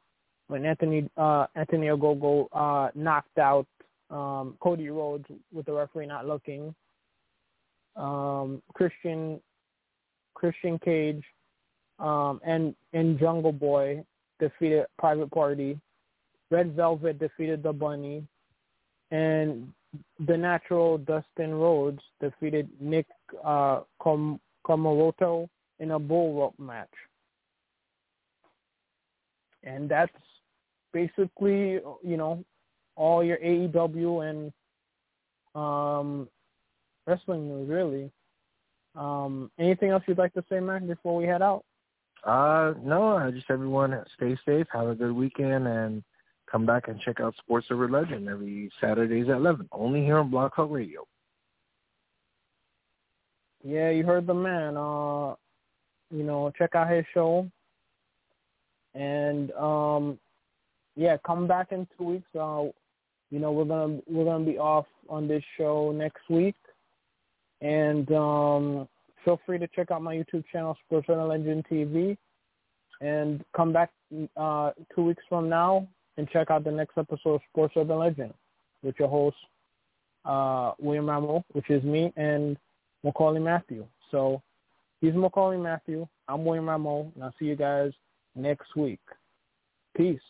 when Anthony uh Anthony Ogogo uh knocked out um Cody Rhodes with the referee not looking. Um Christian Christian Cage um and and Jungle Boy defeated Private Party. Red Velvet defeated the Bunny and the natural Dustin Rhodes defeated Nick uh Com- Comoroto in a bull rope match. And that's basically, you know, all your AEW and um, wrestling news, really. Um, anything else you'd like to say, Mac, before we head out? Uh, no, I just everyone stay safe, have a good weekend, and come back and check out Sports Urban Legend every Saturdays at 11, only here on Blog Talk Radio. Yeah, you heard the man. Uh, you know, check out his show. And um, yeah, come back in two weeks. Uh, you know, we're gonna we're gonna be off on this show next week, and um, feel free to check out my YouTube channel, Sports and Legend TV, and come back uh, two weeks from now and check out the next episode of Sports Urban Legend with your host uh, William Rameau, which is me, and Maccorley Mathieu. So he's Maccorley Mathieu. I'm William Rameau, and I'll see you guys next week. Peace.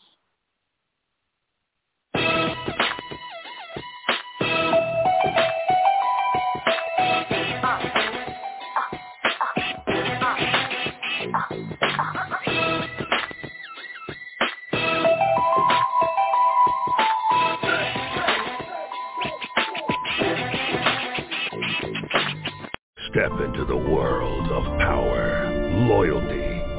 Step into the world of power, loyalty,